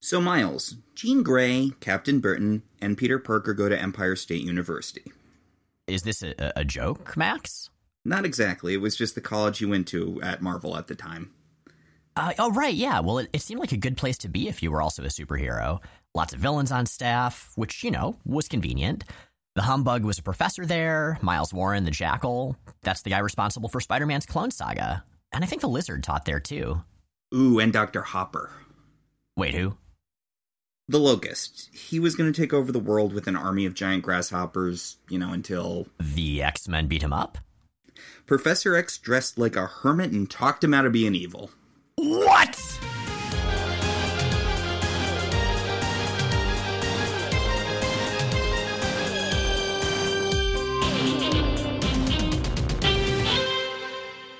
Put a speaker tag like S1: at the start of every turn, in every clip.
S1: So, Miles, Jean Grey, Captain Burton, and Peter Parker go to Empire State University.
S2: Is this a, a joke, Max?
S1: Not exactly. It was just the college you went to at Marvel at the time.
S2: Uh, oh, right, yeah. Well, it, it seemed like a good place to be if you were also a superhero. Lots of villains on staff, which, you know, was convenient. The Humbug was a professor there. Miles Warren, the Jackal, that's the guy responsible for Spider Man's Clone Saga. And I think the Lizard taught there too.
S1: Ooh, and Dr. Hopper.
S2: Wait, who?
S1: The Locust. He was going to take over the world with an army of giant grasshoppers, you know, until.
S2: The X Men beat him up?
S1: Professor X dressed like a hermit and talked him out of being evil.
S2: What?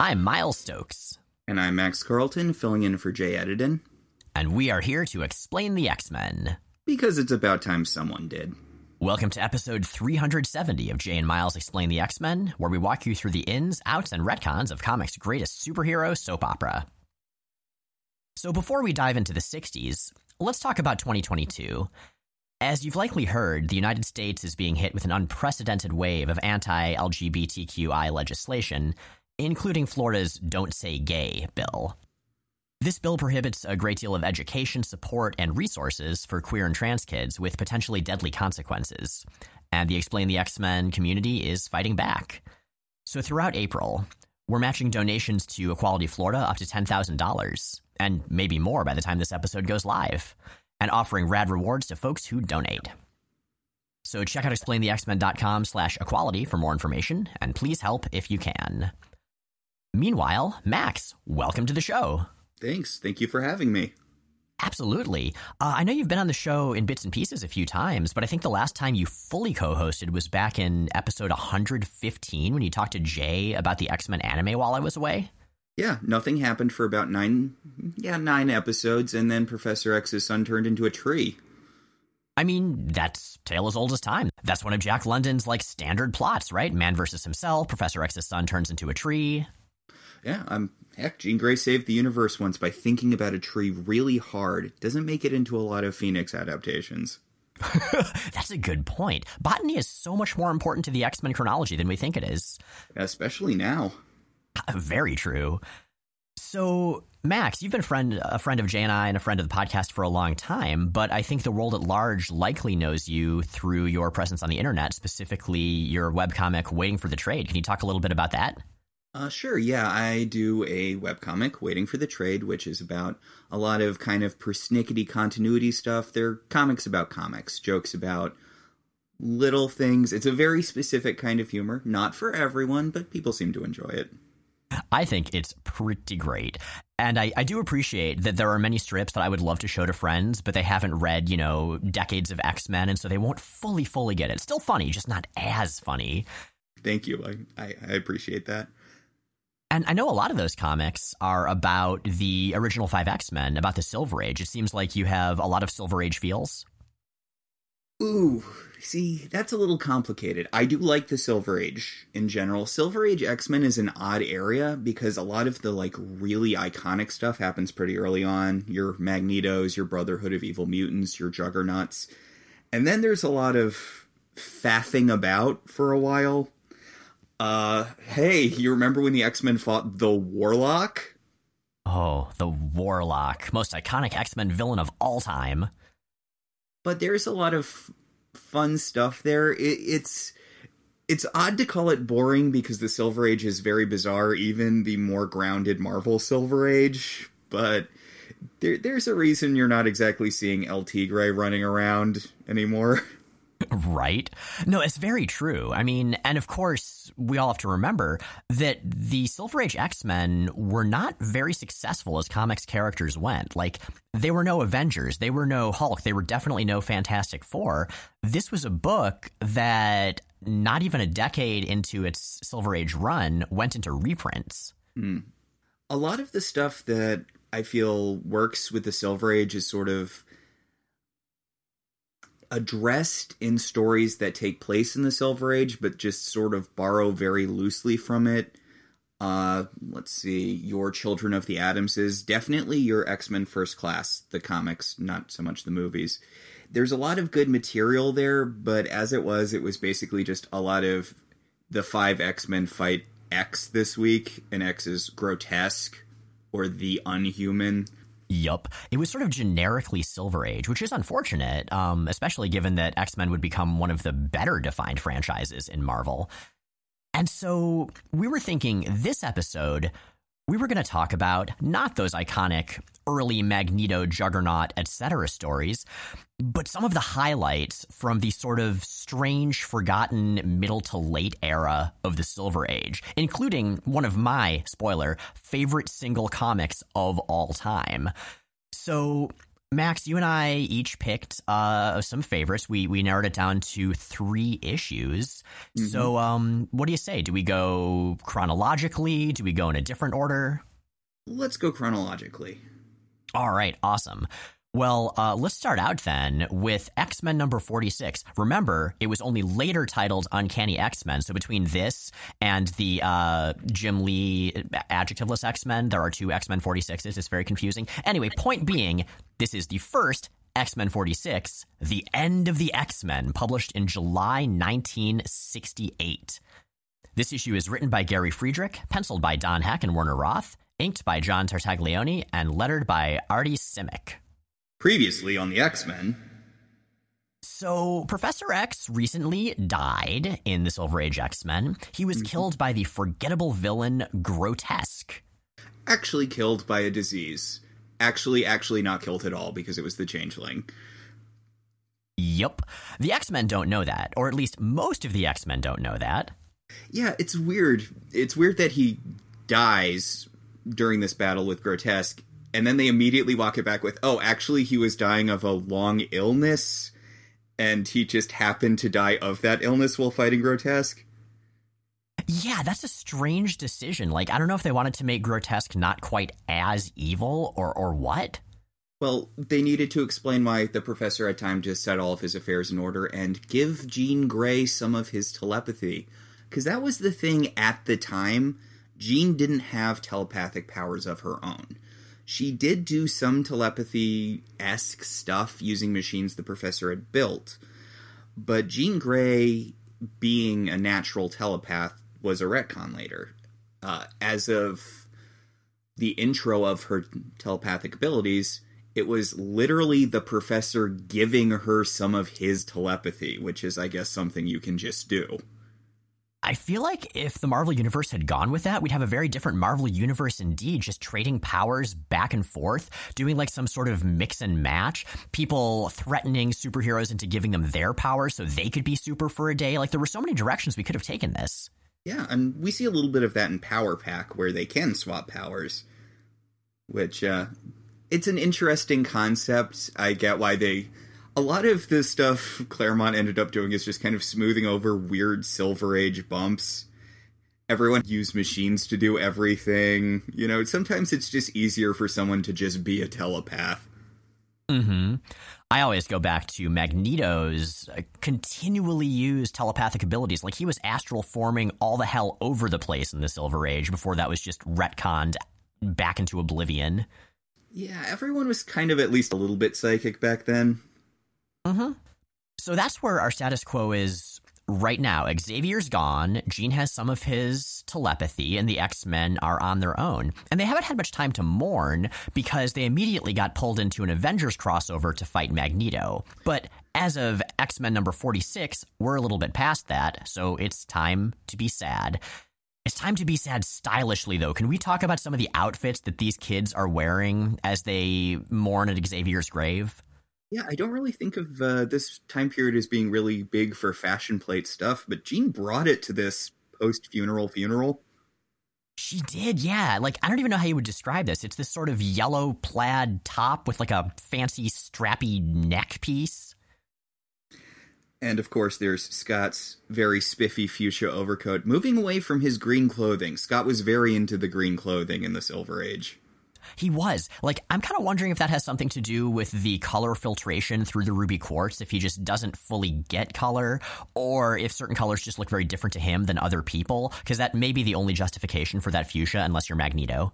S2: I'm Miles Stokes.
S1: And I'm Max Carlton, filling in for Jay Edidin.
S2: And we are here to explain the X Men.
S1: Because it's about time someone did.
S2: Welcome to episode 370 of Jay and Miles Explain the X Men, where we walk you through the ins, outs, and retcons of comics' greatest superhero soap opera. So before we dive into the 60s, let's talk about 2022. As you've likely heard, the United States is being hit with an unprecedented wave of anti LGBTQI legislation, including Florida's Don't Say Gay bill. This bill prohibits a great deal of education, support, and resources for queer and trans kids with potentially deadly consequences. And the Explain the X Men community is fighting back. So throughout April, we're matching donations to Equality Florida up to $10,000, and maybe more by the time this episode goes live, and offering rad rewards to folks who donate. So check out explainthexmen.com slash equality for more information, and please help if you can. Meanwhile, Max, welcome to the show.
S1: Thanks. Thank you for having me.
S2: Absolutely. Uh, I know you've been on the show in bits and pieces a few times, but I think the last time you fully co hosted was back in episode 115 when you talked to Jay about the X Men anime while I was away.
S1: Yeah, nothing happened for about nine, yeah, nine episodes, and then Professor X's son turned into a tree.
S2: I mean, that's tale as old as time. That's one of Jack London's like standard plots, right? Man versus himself. Professor X's son turns into a tree.
S1: Yeah, I'm heck. Jean Grey saved the universe once by thinking about a tree really hard. Doesn't make it into a lot of Phoenix adaptations.
S2: That's a good point. Botany is so much more important to the X Men chronology than we think it is.
S1: Especially now.
S2: Very true. So, Max, you've been friend a friend of Jay and I and a friend of the podcast for a long time, but I think the world at large likely knows you through your presence on the internet, specifically your webcomic Waiting for the Trade. Can you talk a little bit about that?
S1: Uh, sure, yeah. I do a webcomic, Waiting for the Trade, which is about a lot of kind of persnickety continuity stuff. They're comics about comics, jokes about little things. It's a very specific kind of humor. Not for everyone, but people seem to enjoy it.
S2: I think it's pretty great. And I, I do appreciate that there are many strips that I would love to show to friends, but they haven't read, you know, decades of X Men, and so they won't fully, fully get it. It's still funny, just not as funny.
S1: Thank you. I, I, I appreciate that.
S2: And I know a lot of those comics are about the original five X Men, about the Silver Age. It seems like you have a lot of Silver Age feels.
S1: Ooh, see, that's a little complicated. I do like the Silver Age in general. Silver Age X Men is an odd area because a lot of the like really iconic stuff happens pretty early on. Your Magnetos, your Brotherhood of Evil Mutants, your Juggernauts. And then there's a lot of faffing about for a while uh, hey, you remember when the X Men fought the Warlock?
S2: Oh, the Warlock, most iconic X Men villain of all time.
S1: But there's a lot of fun stuff there. It, it's it's odd to call it boring because the Silver Age is very bizarre, even the more grounded Marvel Silver Age. But there, there's a reason you're not exactly seeing El Tigre running around anymore.
S2: Right? No, it's very true. I mean, and of course, we all have to remember that the Silver Age X Men were not very successful as comics characters went. Like, they were no Avengers, they were no Hulk, they were definitely no Fantastic Four. This was a book that, not even a decade into its Silver Age run, went into reprints.
S1: Hmm. A lot of the stuff that I feel works with the Silver Age is sort of addressed in stories that take place in the Silver Age, but just sort of borrow very loosely from it. Uh, let's see, your Children of the Adamses, definitely your X Men First Class, the comics, not so much the movies. There's a lot of good material there, but as it was, it was basically just a lot of the five X Men fight X this week, and X is grotesque or the unhuman.
S2: Yup. It was sort of generically Silver Age, which is unfortunate, um, especially given that X Men would become one of the better defined franchises in Marvel. And so we were thinking this episode, we were going to talk about not those iconic early Magneto, Juggernaut, etc. stories, but some of the highlights from the sort of strange, forgotten middle to late era of the Silver Age, including one of my, spoiler, favorite single comics of all time. So Max, you and I each picked uh, some favorites. We we narrowed it down to three issues. Mm-hmm. So, um, what do you say? Do we go chronologically? Do we go in a different order?
S1: Let's go chronologically.
S2: All right, awesome. Well, uh, let's start out then with X Men number 46. Remember, it was only later titled Uncanny X Men. So between this and the uh, Jim Lee adjectiveless X Men, there are two X Men 46s. It's very confusing. Anyway, point being, this is the first X Men 46, The End of the X Men, published in July 1968. This issue is written by Gary Friedrich, penciled by Don Heck and Werner Roth, inked by John Tartaglione, and lettered by Artie Simek.
S1: Previously on the X Men.
S2: So, Professor X recently died in the Silver Age X Men. He was mm-hmm. killed by the forgettable villain Grotesque.
S1: Actually, killed by a disease. Actually, actually not killed at all because it was the Changeling.
S2: Yep. The X Men don't know that, or at least most of the X Men don't know that.
S1: Yeah, it's weird. It's weird that he dies during this battle with Grotesque and then they immediately walk it back with, "Oh, actually, he was dying of a long illness, and he just happened to die of that illness while fighting Grotesque."
S2: Yeah, that's a strange decision. Like, I don't know if they wanted to make Grotesque not quite as evil or or what.
S1: Well, they needed to explain why the professor had time to set all of his affairs in order and give Jean Grey some of his telepathy. Because that was the thing at the time. Jean didn't have telepathic powers of her own. She did do some telepathy esque stuff using machines the professor had built, but Jean Grey, being a natural telepath, was a retcon later. Uh, as of the intro of her telepathic abilities, it was literally the professor giving her some of his telepathy, which is, I guess, something you can just do.
S2: I feel like if the Marvel Universe had gone with that, we'd have a very different Marvel Universe indeed, just trading powers back and forth, doing like some sort of mix and match, people threatening superheroes into giving them their powers so they could be super for a day. Like there were so many directions we could have taken this.
S1: Yeah, and we see a little bit of that in Power Pack where they can swap powers, which uh it's an interesting concept. I get why they a lot of the stuff Claremont ended up doing is just kind of smoothing over weird Silver Age bumps. Everyone used machines to do everything. You know, sometimes it's just easier for someone to just be a telepath.
S2: Mm-hmm. I always go back to Magneto's uh, continually used telepathic abilities. Like he was astral forming all the hell over the place in the Silver Age before that was just retconned back into oblivion.
S1: Yeah, everyone was kind of at least a little bit psychic back then.
S2: Mm-hmm. So that's where our status quo is right now. Xavier's gone. Jean has some of his telepathy, and the X Men are on their own. And they haven't had much time to mourn because they immediately got pulled into an Avengers crossover to fight Magneto. But as of X Men number 46, we're a little bit past that, so it's time to be sad. It's time to be sad stylishly, though. Can we talk about some of the outfits that these kids are wearing as they mourn at Xavier's grave?
S1: Yeah, I don't really think of uh, this time period as being really big for fashion plate stuff, but Jean brought it to this post funeral funeral.
S2: She did, yeah. Like, I don't even know how you would describe this. It's this sort of yellow plaid top with like a fancy strappy neck piece.
S1: And of course, there's Scott's very spiffy fuchsia overcoat. Moving away from his green clothing, Scott was very into the green clothing in the Silver Age.
S2: He was. Like, I'm kind of wondering if that has something to do with the color filtration through the ruby quartz, if he just doesn't fully get color, or if certain colors just look very different to him than other people, because that may be the only justification for that fuchsia, unless you're Magneto.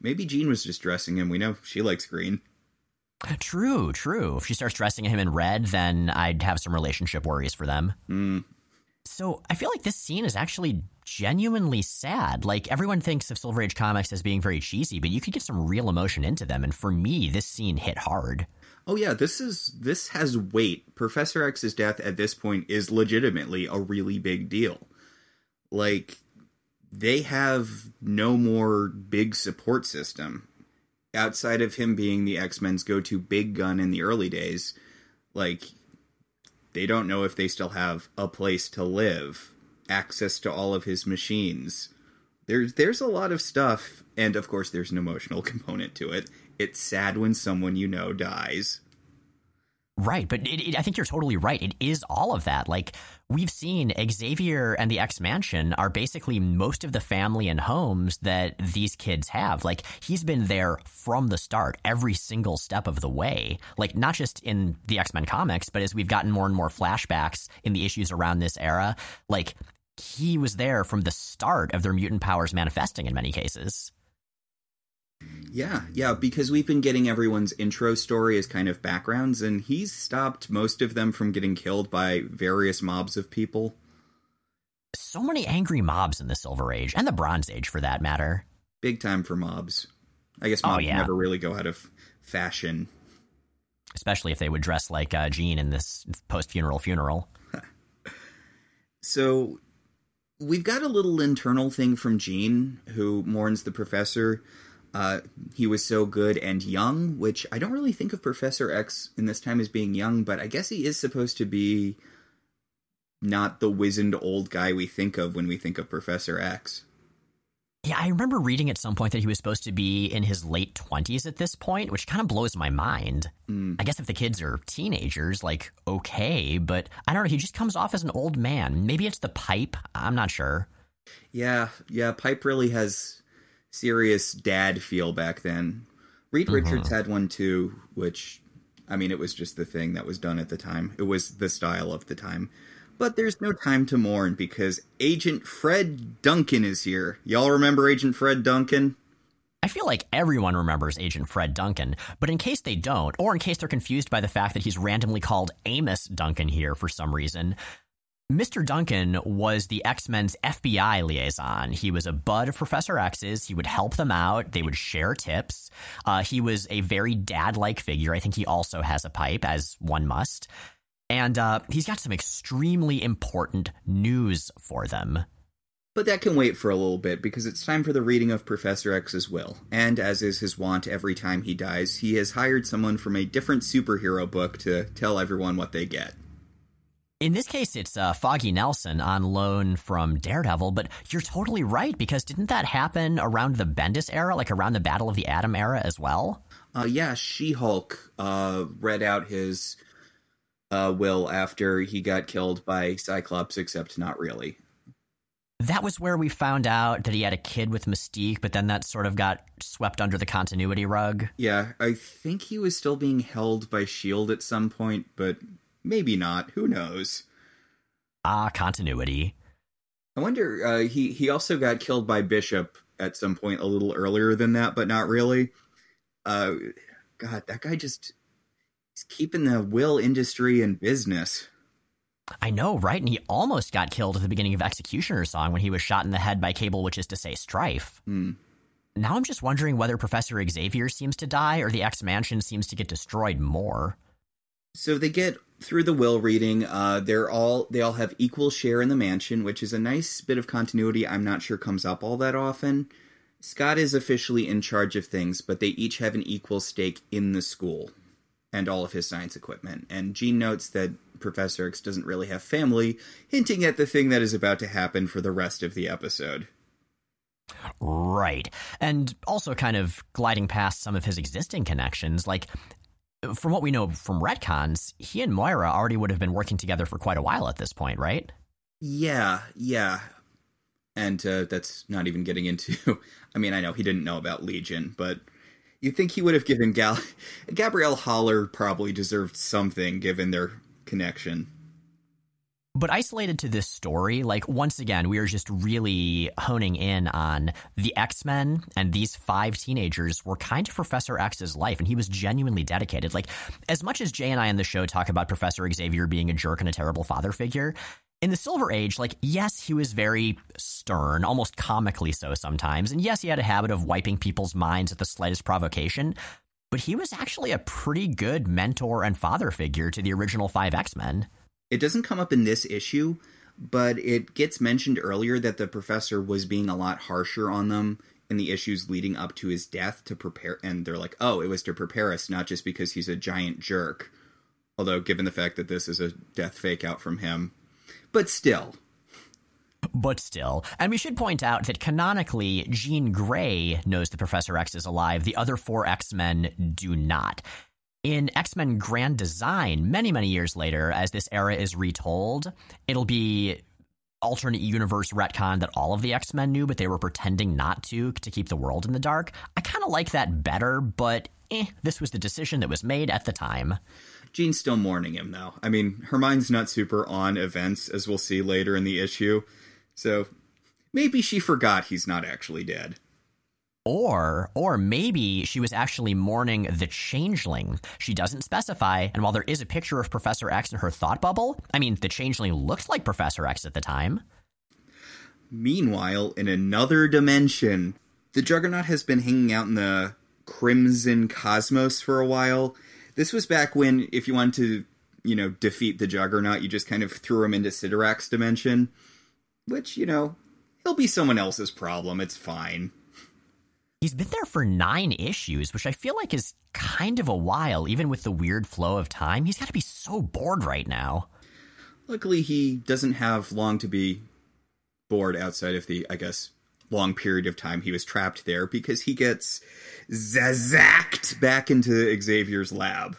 S1: Maybe Jean was just dressing him. We know she likes green.
S2: True, true. If she starts dressing him in red, then I'd have some relationship worries for them.
S1: Mm.
S2: So I feel like this scene is actually genuinely sad. Like everyone thinks of Silver Age comics as being very cheesy, but you could get some real emotion into them. And for me, this scene hit hard.
S1: Oh yeah, this is this has weight. Professor X's death at this point is legitimately a really big deal. Like they have no more big support system outside of him being the X-Men's go-to big gun in the early days. Like they don't know if they still have a place to live, access to all of his machines. There's there's a lot of stuff and of course there's an emotional component to it. It's sad when someone you know dies.
S2: Right, but it, it, I think you're totally right. It is all of that. Like we've seen, Xavier and the X Mansion are basically most of the family and homes that these kids have. Like he's been there from the start, every single step of the way. Like not just in the X Men comics, but as we've gotten more and more flashbacks in the issues around this era, like he was there from the start of their mutant powers manifesting in many cases.
S1: Yeah, yeah, because we've been getting everyone's intro story as kind of backgrounds, and he's stopped most of them from getting killed by various mobs of people.
S2: So many angry mobs in the Silver Age, and the Bronze Age for that matter.
S1: Big time for mobs. I guess mobs oh, yeah. never really go out of fashion.
S2: Especially if they would dress like uh, Jean in this post funeral funeral.
S1: so we've got a little internal thing from Jean, who mourns the professor uh, he was so good and young, which I don't really think of Professor X in this time as being young, but I guess he is supposed to be not the wizened old guy we think of when we think of Professor X.
S2: Yeah, I remember reading at some point that he was supposed to be in his late 20s at this point, which kind of blows my mind. Mm. I guess if the kids are teenagers, like, okay, but I don't know, he just comes off as an old man. Maybe it's the pipe. I'm not sure.
S1: Yeah, yeah, Pipe really has serious dad feel back then. Reed mm-hmm. Richards had one too, which I mean, it was just the thing that was done at the time. It was the style of the time. But there's no time to mourn because Agent Fred Duncan is here. Y'all remember Agent Fred Duncan?
S2: I feel like everyone remembers Agent Fred Duncan, but in case they don't, or in case they're confused by the fact that he's randomly called Amos Duncan here for some reason, Mr. Duncan was the X Men's FBI liaison. He was a bud of Professor X's. He would help them out. They would share tips. Uh, he was a very dad like figure. I think he also has a pipe, as one must. And uh, he's got some extremely important news for them.
S1: But that can wait for a little bit because it's time for the reading of Professor X's will. And as is his wont every time he dies, he has hired someone from a different superhero book to tell everyone what they get.
S2: In this case, it's uh, Foggy Nelson on loan from Daredevil, but you're totally right because didn't that happen around the Bendis era, like around the Battle of the Atom era as well?
S1: Uh, yeah, She Hulk uh, read out his uh, will after he got killed by Cyclops, except not really.
S2: That was where we found out that he had a kid with Mystique, but then that sort of got swept under the continuity rug.
S1: Yeah, I think he was still being held by S.H.I.E.L.D. at some point, but Maybe not. Who knows?
S2: Ah, continuity.
S1: I wonder. Uh, he he also got killed by Bishop at some point a little earlier than that, but not really. Uh, God, that guy just he's keeping the will industry in business.
S2: I know, right? And he almost got killed at the beginning of Executioner's song when he was shot in the head by Cable, which is to say, Strife.
S1: Hmm.
S2: Now I'm just wondering whether Professor Xavier seems to die or the X Mansion seems to get destroyed more.
S1: So they get through the will reading, uh, they're all they all have equal share in the mansion, which is a nice bit of continuity. I'm not sure comes up all that often. Scott is officially in charge of things, but they each have an equal stake in the school and all of his science equipment. And Jean notes that Professor X doesn't really have family, hinting at the thing that is about to happen for the rest of the episode.
S2: Right. And also kind of gliding past some of his existing connections. Like, from what we know from retcons, he and Moira already would have been working together for quite a while at this point, right?
S1: Yeah, yeah. And uh, that's not even getting into. I mean, I know he didn't know about Legion, but You think he would have given Gal Gabrielle Haller probably deserved something given their connection.
S2: But isolated to this story, like once again, we are just really honing in on the X Men and these five teenagers were kind of Professor X's life, and he was genuinely dedicated. Like, as much as Jay and I on the show talk about Professor Xavier being a jerk and a terrible father figure, in the Silver Age, like, yes, he was very stern, almost comically so sometimes. And yes, he had a habit of wiping people's minds at the slightest provocation. But he was actually a pretty good mentor and father figure to the original five X Men.
S1: It doesn't come up in this issue, but it gets mentioned earlier that the professor was being a lot harsher on them in the issues leading up to his death to prepare and they're like, "Oh, it was to prepare us not just because he's a giant jerk." Although given the fact that this is a death fake out from him, but still,
S2: but still. And we should point out that canonically, Jean Grey knows that Professor X is alive. The other four X Men do not. In X Men Grand Design, many, many years later, as this era is retold, it'll be alternate universe retcon that all of the X Men knew, but they were pretending not to to keep the world in the dark. I kind of like that better, but eh, this was the decision that was made at the time.
S1: Jean's still mourning him, though. I mean, her mind's not super on events, as we'll see later in the issue, so maybe she forgot he's not actually dead.
S2: Or, or maybe she was actually mourning the changeling. She doesn't specify, and while there is a picture of Professor X in her thought bubble, I mean, the changeling looked like Professor X at the time.
S1: Meanwhile, in another dimension, the Juggernaut has been hanging out in the Crimson Cosmos for a while. This was back when, if you wanted to, you know, defeat the Juggernaut, you just kind of threw him into Cyttorak's dimension. Which, you know, he'll be someone else's problem. It's fine.
S2: He's been there for nine issues, which I feel like is kind of a while, even with the weird flow of time. He's got to be so bored right now.
S1: Luckily, he doesn't have long to be bored outside of the, I guess, long period of time he was trapped there because he gets zazacked back into Xavier's lab.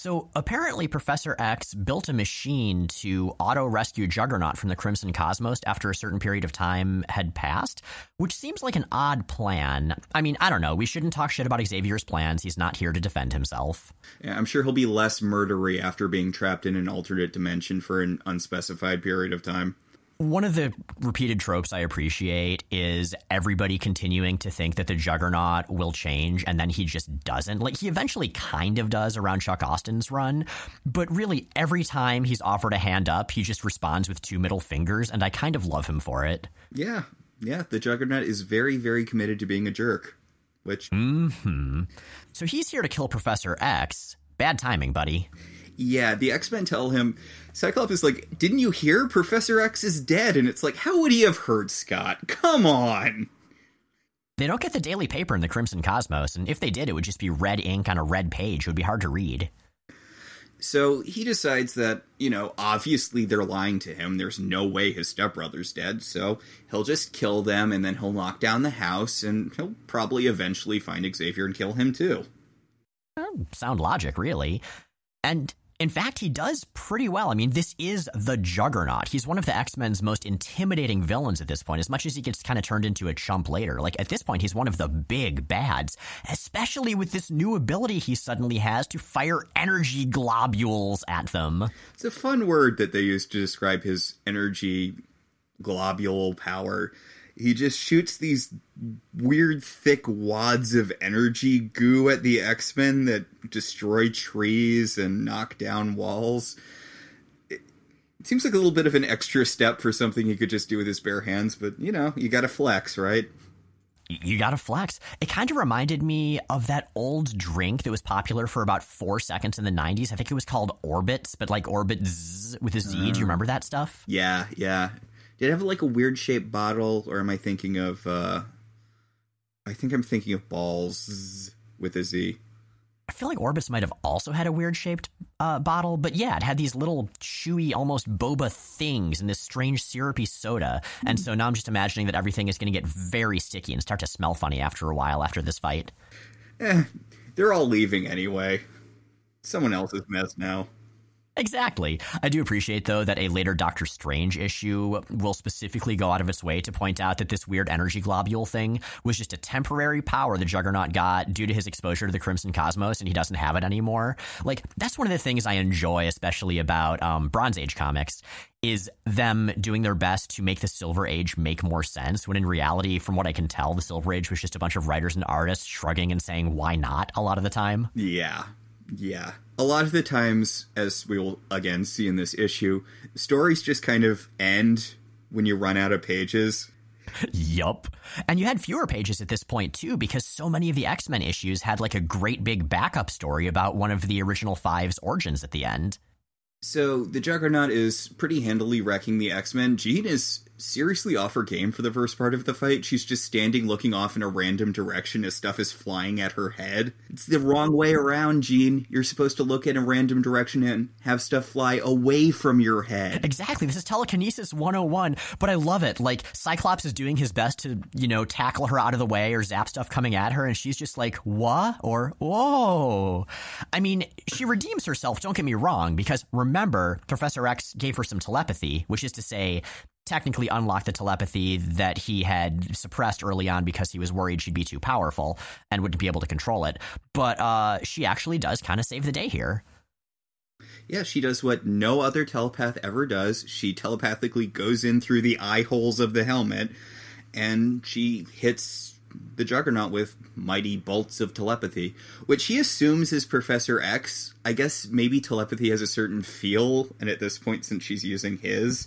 S2: So apparently, Professor X built a machine to auto rescue Juggernaut from the Crimson Cosmos after a certain period of time had passed, which seems like an odd plan. I mean, I don't know. We shouldn't talk shit about Xavier's plans. He's not here to defend himself.
S1: Yeah, I'm sure he'll be less murdery after being trapped in an alternate dimension for an unspecified period of time.
S2: One of the repeated tropes I appreciate is everybody continuing to think that the Juggernaut will change and then he just doesn't. Like, he eventually kind of does around Chuck Austen's run, but really every time he's offered a hand up, he just responds with two middle fingers, and I kind of love him for it.
S1: Yeah, yeah, the Juggernaut is very, very committed to being a jerk, which.
S2: hmm. So he's here to kill Professor X. Bad timing, buddy.
S1: Yeah, the X Men tell him, Cyclops is like, Didn't you hear Professor X is dead? And it's like, How would he have heard, Scott? Come on.
S2: They don't get the daily paper in the Crimson Cosmos, and if they did, it would just be red ink on a red page. It would be hard to read.
S1: So he decides that, you know, obviously they're lying to him. There's no way his stepbrother's dead, so he'll just kill them and then he'll knock down the house and he'll probably eventually find Xavier and kill him too.
S2: Sound logic, really. And in fact, he does pretty well. I mean, this is the Juggernaut. He's one of the X Men's most intimidating villains at this point, as much as he gets kind of turned into a chump later. Like, at this point, he's one of the big bads, especially with this new ability he suddenly has to fire energy globules at them.
S1: It's a fun word that they use to describe his energy globule power he just shoots these weird thick wads of energy goo at the X-Men that destroy trees and knock down walls. It, seems like a little bit of an extra step for something he could just do with his bare hands, but you know, you gotta flex, right?
S2: you gotta flex. It kind of reminded me of that old drink that was popular for about four seconds in the 90s. I think it was called Orbitz, but like Orbit with a Z. Uh, Do you remember that stuff?
S1: Yeah, yeah. Did it have like a weird shaped bottle, or am I thinking of? uh I think I'm thinking of balls with a Z.
S2: I feel like Orbitz might have also had a weird shaped uh, bottle, but yeah, it had these little chewy, almost boba things in this strange syrupy soda. And so now I'm just imagining that everything is going to get very sticky and start to smell funny after a while after this fight.
S1: Eh, they're all leaving anyway. Someone else's mess now.
S2: Exactly. I do appreciate, though, that a later Doctor Strange issue will specifically go out of its way to point out that this weird energy globule thing was just a temporary power the Juggernaut got due to his exposure to the Crimson Cosmos, and he doesn't have it anymore. Like, that's one of the things I enjoy, especially about um, Bronze Age comics, is them doing their best to make the Silver Age make more sense, when in reality, from what I can tell, the Silver Age was just a bunch of writers and artists shrugging and saying, why not, a lot of the time.
S1: Yeah. Yeah. A lot of the times, as we will again see in this issue, stories just kind of end when you run out of pages.
S2: yup. And you had fewer pages at this point, too, because so many of the X Men issues had like a great big backup story about one of the original Five's origins at the end.
S1: So the Juggernaut is pretty handily wrecking the X Men. Jean is seriously off her game for the first part of the fight. She's just standing looking off in a random direction as stuff is flying at her head. It's the wrong way around, Jean. You're supposed to look in a random direction and have stuff fly away from your head.
S2: Exactly. This is telekinesis 101, but I love it. Like Cyclops is doing his best to, you know, tackle her out of the way or zap stuff coming at her and she's just like, "What?" or "Whoa." I mean, she redeems herself, don't get me wrong, because remember, Professor X gave her some telepathy, which is to say technically unlock the telepathy that he had suppressed early on because he was worried she'd be too powerful and wouldn't be able to control it. But uh, she actually does kind of save the day here.
S1: Yeah, she does what no other telepath ever does. She telepathically goes in through the eye holes of the helmet and she hits the Juggernaut with mighty bolts of telepathy, which he assumes is Professor X. I guess maybe telepathy has a certain feel, and at this point, since she's using his,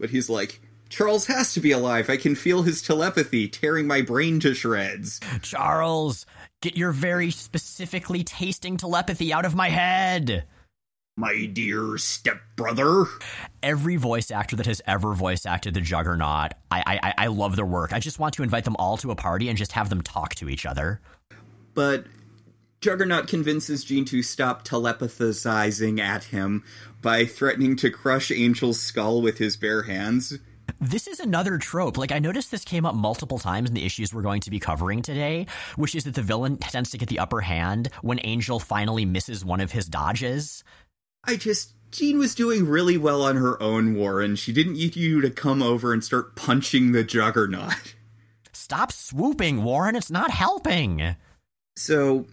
S1: but he's like, Charles has to be alive. I can feel his telepathy tearing my brain to shreds.
S2: Charles, get your very specifically tasting telepathy out of my head.
S1: My dear stepbrother.
S2: Every voice actor that has ever voice acted the Juggernaut, I, I I love their work. I just want to invite them all to a party and just have them talk to each other.
S1: But Juggernaut convinces Jean to stop telepathizing at him by threatening to crush Angel's skull with his bare hands.
S2: This is another trope. Like, I noticed this came up multiple times in the issues we're going to be covering today, which is that the villain tends to get the upper hand when Angel finally misses one of his dodges.
S1: I just. Jean was doing really well on her own, Warren. She didn't need you to come over and start punching the Juggernaut.
S2: Stop swooping, Warren. It's not helping.
S1: So,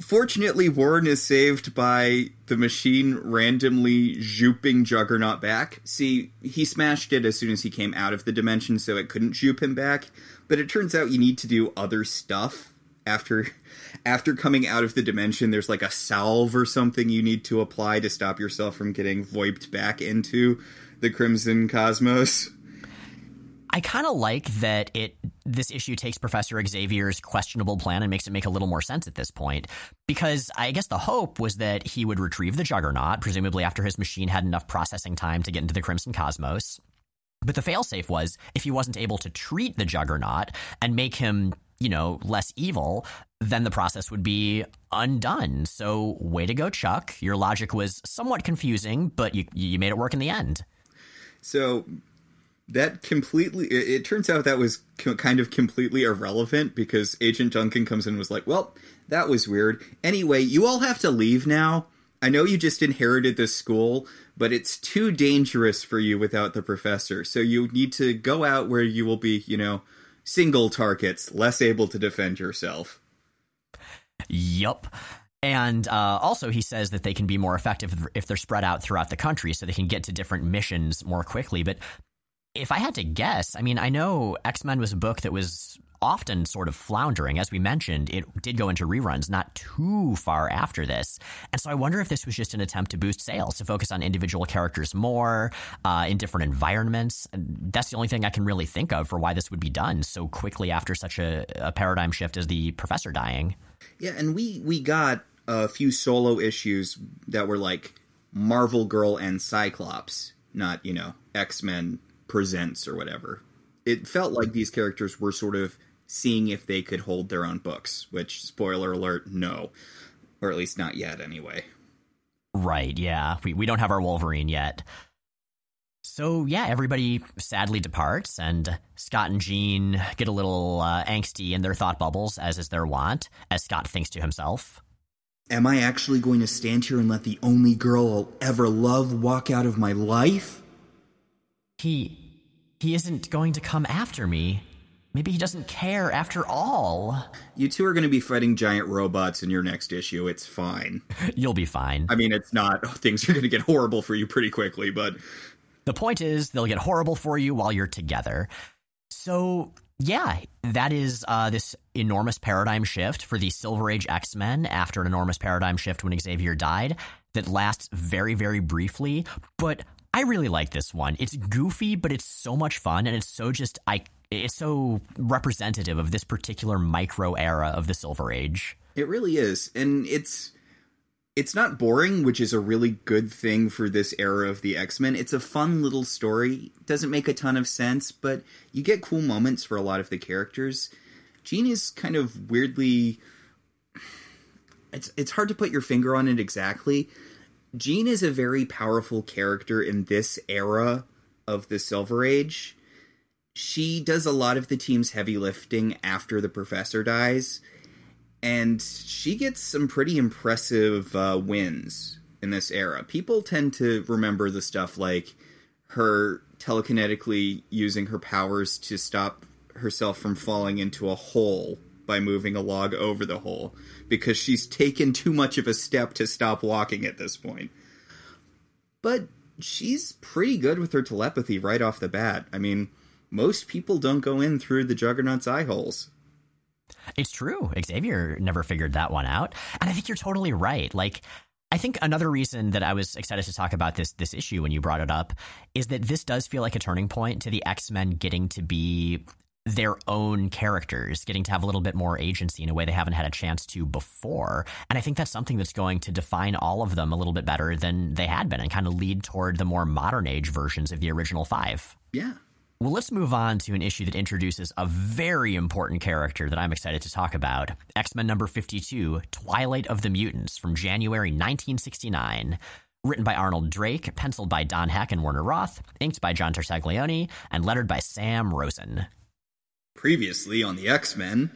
S1: Fortunately, Warren is saved by the machine randomly zooping Juggernaut back. See, he smashed it as soon as he came out of the dimension, so it couldn't zoop him back. But it turns out you need to do other stuff after after coming out of the dimension. There's like a salve or something you need to apply to stop yourself from getting voiped back into the Crimson Cosmos.
S2: I kind of like that it this issue takes Professor Xavier's questionable plan and makes it make a little more sense at this point. Because I guess the hope was that he would retrieve the Juggernaut, presumably after his machine had enough processing time to get into the Crimson Cosmos. But the failsafe was if he wasn't able to treat the Juggernaut and make him, you know, less evil, then the process would be undone. So, way to go, Chuck. Your logic was somewhat confusing, but you you made it work in the end.
S1: So, that completely it, it, turns out that was co- kind of completely irrelevant because agent duncan comes in and was like well that was weird. Anyway you all have to leave now. I know you just inherited this school but it's too dangerous for you without the professor. So you need to go out where you will be you know single targets less able to defend yourself.
S2: Yup. And uh, also, he says that they can be more effective if they're spread out throughout the country so they can get to different missions more quickly. But if I had to guess, I mean, I know X Men was a book that was often sort of floundering. As we mentioned, it did go into reruns not too far after this. And so I wonder if this was just an attempt to boost sales, to focus on individual characters more uh, in different environments. That's the only thing I can really think of for why this would be done so quickly after such a, a paradigm shift as the professor dying.
S1: Yeah, and we, we got a few solo issues that were like Marvel Girl and Cyclops, not, you know, X Men presents or whatever. It felt like these characters were sort of seeing if they could hold their own books, which, spoiler alert, no. Or at least not yet, anyway.
S2: Right, yeah. We, we don't have our Wolverine yet. So, yeah, everybody sadly departs, and Scott and Jean get a little uh, angsty in their thought bubbles, as is their wont, as Scott thinks to himself.
S1: Am I actually going to stand here and let the only girl I'll ever love walk out of my life?
S2: He. he isn't going to come after me. Maybe he doesn't care after all.
S1: You two are going to be fighting giant robots in your next issue. It's fine.
S2: You'll be fine.
S1: I mean, it's not. Things are going to get horrible for you pretty quickly, but.
S2: The point is, they'll get horrible for you while you're together. So, yeah, that is uh, this enormous paradigm shift for the Silver Age X Men after an enormous paradigm shift when Xavier died that lasts very, very briefly. But I really like this one. It's goofy, but it's so much fun, and it's so just I. It's so representative of this particular micro era of the Silver Age.
S1: It really is, and it's it's not boring, which is a really good thing for this era of the X Men. It's a fun little story. Doesn't make a ton of sense, but you get cool moments for a lot of the characters. Jean is kind of weirdly. It's it's hard to put your finger on it exactly. Jean is a very powerful character in this era of the Silver Age. She does a lot of the team's heavy lifting after the professor dies and she gets some pretty impressive uh, wins in this era. People tend to remember the stuff like her telekinetically using her powers to stop herself from falling into a hole by moving a log over the hole because she's taken too much of a step to stop walking at this point. But she's pretty good with her telepathy right off the bat. I mean, most people don't go in through the Juggernaut's eye holes.
S2: It's true. Xavier never figured that one out. And I think you're totally right. Like, I think another reason that I was excited to talk about this this issue when you brought it up is that this does feel like a turning point to the X-Men getting to be their own characters, getting to have a little bit more agency in a way they haven't had a chance to before. And I think that's something that's going to define all of them a little bit better than they had been and kind of lead toward the more modern age versions of the original 5.
S1: Yeah.
S2: Well, let's move on to an issue that introduces a very important character that I'm excited to talk about X Men number 52, Twilight of the Mutants, from January 1969. Written by Arnold Drake, penciled by Don Heck and Werner Roth, inked by John Tartaglione, and lettered by Sam Rosen.
S1: Previously on the X Men,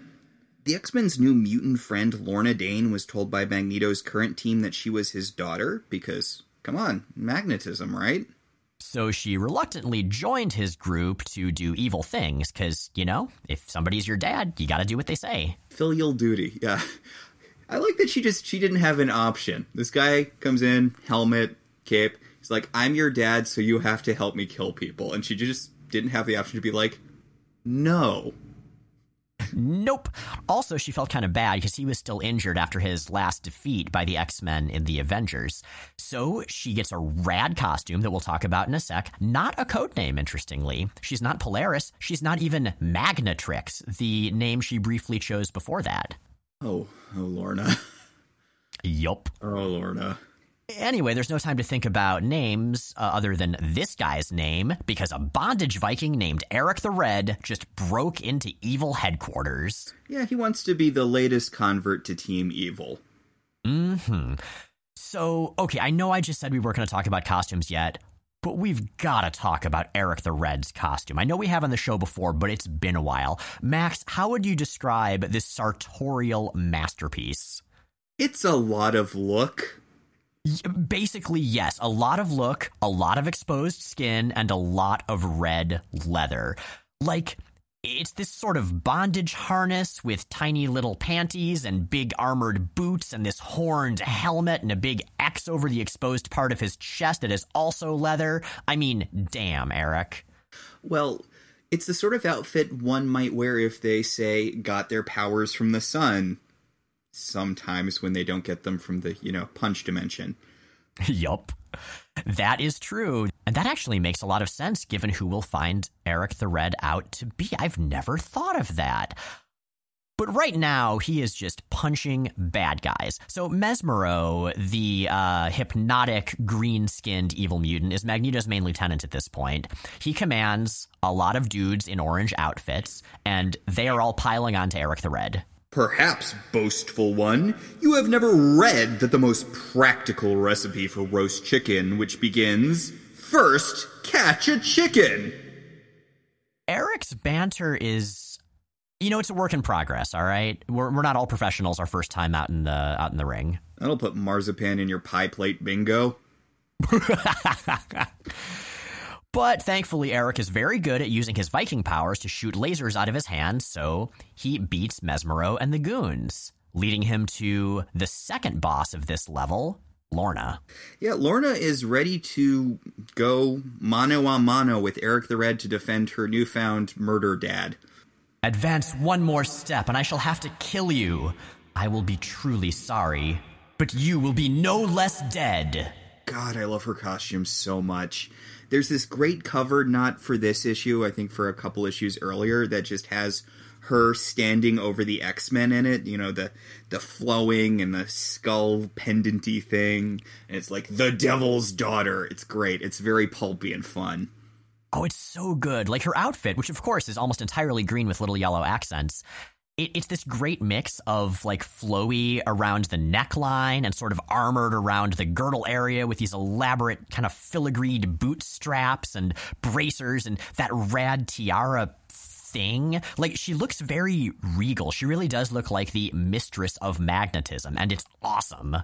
S1: the X Men's new mutant friend Lorna Dane was told by Magneto's current team that she was his daughter because, come on, magnetism, right?
S2: So she reluctantly joined his group to do evil things because, you know, if somebody's your dad, you got to do what they say.
S1: Filial duty, yeah. I like that she just she didn't have an option. This guy comes in, helmet, cape. He's like, "I'm your dad, so you have to help me kill people." And she just didn't have the option to be like, "No."
S2: Nope. Also, she felt kind of bad because he was still injured after his last defeat by the X Men in the Avengers. So she gets a rad costume that we'll talk about in a sec. Not a code name, interestingly. She's not Polaris. She's not even Magnetrix, the name she briefly chose before that.
S1: Oh, oh, Lorna.
S2: yup.
S1: Oh, Lorna.
S2: Anyway, there's no time to think about names uh, other than this guy's name because a bondage Viking named Eric the Red just broke into evil headquarters.
S1: Yeah, he wants to be the latest convert to Team Evil.
S2: Hmm. So, okay, I know I just said we weren't going to talk about costumes yet, but we've got to talk about Eric the Red's costume. I know we have on the show before, but it's been a while. Max, how would you describe this sartorial masterpiece?
S1: It's a lot of look
S2: Basically, yes. A lot of look, a lot of exposed skin, and a lot of red leather. Like, it's this sort of bondage harness with tiny little panties and big armored boots and this horned helmet and a big X over the exposed part of his chest that is also leather. I mean, damn, Eric.
S1: Well, it's the sort of outfit one might wear if they, say, got their powers from the sun sometimes when they don't get them from the, you know, punch dimension.
S2: yup. That is true. And that actually makes a lot of sense given who will find Eric the Red out to be. I've never thought of that. But right now, he is just punching bad guys. So Mesmero, the uh, hypnotic, green-skinned evil mutant, is Magneto's main lieutenant at this point. He commands a lot of dudes in orange outfits, and they are all piling onto Eric the Red.
S1: Perhaps, boastful one, you have never read that the most practical recipe for roast chicken, which begins first catch a chicken.
S2: Eric's banter is, you know, it's a work in progress. All right, we're we're not all professionals. Our first time out in the out in the ring.
S1: That'll put marzipan in your pie plate bingo.
S2: But thankfully, Eric is very good at using his Viking powers to shoot lasers out of his hand, so he beats Mesmero and the goons, leading him to the second boss of this level, Lorna.
S1: Yeah, Lorna is ready to go mano a mano with Eric the Red to defend her newfound murder dad.
S2: Advance one more step, and I shall have to kill you. I will be truly sorry, but you will be no less dead.
S1: God, I love her costume so much. There's this great cover, not for this issue, I think for a couple issues earlier, that just has her standing over the X Men in it. You know, the the flowing and the skull pendanty thing. And it's like the Devil's Daughter. It's great. It's very pulpy and fun.
S2: Oh, it's so good. Like her outfit, which of course is almost entirely green with little yellow accents, it, it's this great mix of like flowy around the neckline and sort of armored around the girdle area with these elaborate kind of filigreed boot straps and bracers and that rad tiara thing. Like she looks very regal. She really does look like the mistress of magnetism, and it's awesome.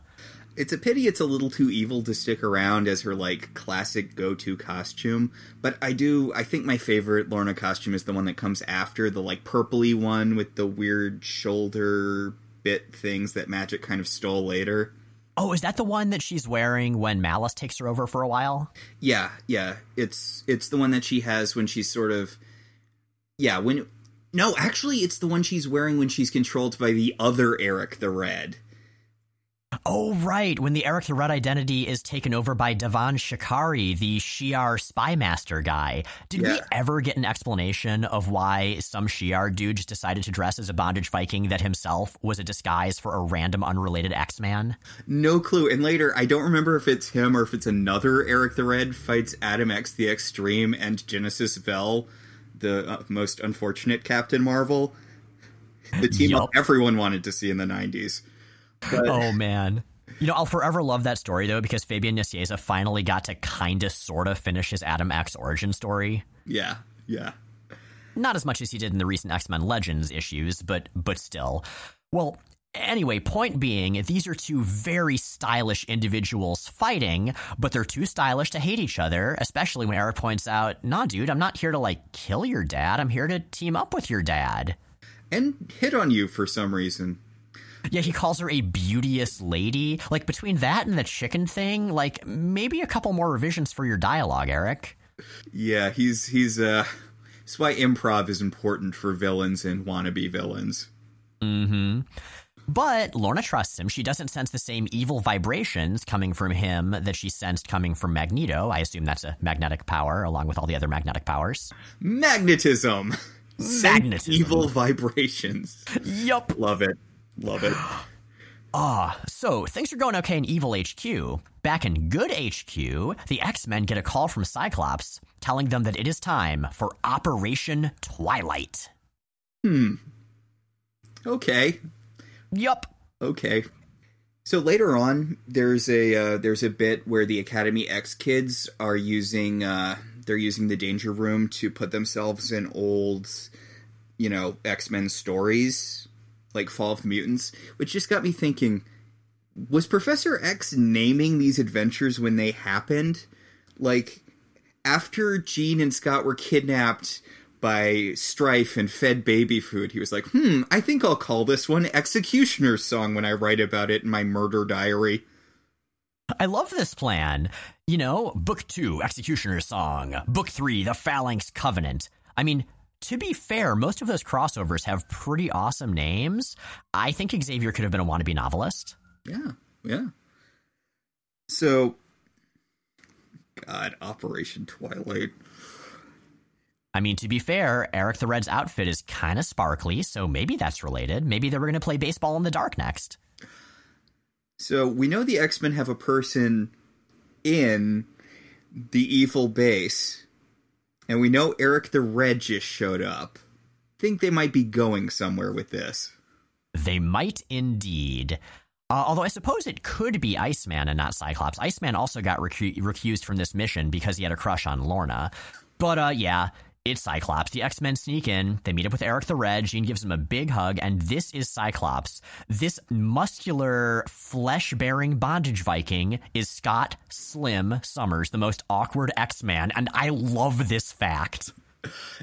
S1: It's a pity it's a little too evil to stick around as her like classic go-to costume, but I do I think my favorite Lorna costume is the one that comes after the like purpley one with the weird shoulder bit things that Magik kind of stole later.
S2: Oh, is that the one that she's wearing when Malice takes her over for a while?
S1: Yeah, yeah. It's it's the one that she has when she's sort of Yeah, when No, actually it's the one she's wearing when she's controlled by the other Eric the Red.
S2: Oh, right. When the Eric the Red identity is taken over by Davan Shakari, the Shi'ar spy master guy. Did
S1: Yeah.
S2: we ever get an explanation of why some Shi'ar dude just decided to dress as a bondage Viking that himself was a disguise for a random unrelated X Man?
S1: No clue. And later, I don't remember if it's him or if it's another Eric the Red fights Adam X the Extreme and Genis-Vell, the uh, most unfortunate Captain Marvel. The team
S2: Yup.
S1: everyone wanted to see in the 90s. But,
S2: Oh, man. You know, I'll forever love that story, though, because Fabian Nicieza finally got to kind of sort of finish his Adam X origin story.
S1: yeah, yeah.
S2: Not as much as he did in the recent X Men Legends issues, but but still. Well, anyway, point being, these are two very stylish individuals fighting, but they're too stylish to hate each other. Especially when Eric points out, "Nah, dude, I'm not here to like kill your dad. I'm here to team up with your dad."
S1: And hit on you for some reason.
S2: Yeah, he calls her a beauteous lady. Like between that and the chicken thing, like maybe a couple more revisions for your dialogue, Eric.
S1: Yeah, he's he's uh that's why improv is important for villains and wannabe villains.
S2: Mm-hmm. But Lorna trusts him. She doesn't sense the same evil vibrations coming from him that she sensed coming from Magneto. I assume that's a magnetic power, along with all the other magnetic powers.
S1: Magnetism.
S2: Magnetism.
S1: Evil vibrations.
S2: Yup.
S1: Love it. Love it.
S2: Ah, so things are going okay in Evil HQ. Back in Good HQ, the X Men get a call from Cyclops telling them that it is time for Operation Twilight.
S1: Hmm. Okay.
S2: Yup.
S1: Okay. So later on, there's a uh, there's a bit where the Academy X kids are using uh, they're using the Danger Room to put themselves in old, you know, X Men stories like Fall of Mutants, which just got me thinking: Was Professor X naming these adventures when they happened? Like after Jean and Scott were kidnapped by Strife and fed baby food, he was like, hmm, I think I'll call this one X-Cutioner's Song when I write about it in my murder diary.
S2: I love this plan. You know, book two, X-Cutioner's Song. Book three, The Phalanx Covenant. I mean, to be fair, most of those crossovers have pretty awesome names. I think Xavier could have been a wannabe novelist.
S1: Yeah, yeah. So, God, Operation Twilight.
S2: I mean, to be fair, Eric the Red's outfit is kind of sparkly, so maybe that's related. Maybe they were going to play baseball in the dark next.
S1: So, we know the X Men have a person in the evil base, and we know Eric the Red just showed up. Think they might be going somewhere with this.
S2: They might indeed. Uh, although I suppose it could be Iceman and not Cyclops. Iceman also got recu- recused from this mission because he had a crush on Lorna. But uh, yeah, It's Cyclops. The X Men sneak in. They meet up with Eric the Red. Jean gives him a big hug, and this is Cyclops. This muscular, flesh bearing bondage Viking is Scott Slim Summers, the most awkward X Man, and I love this fact.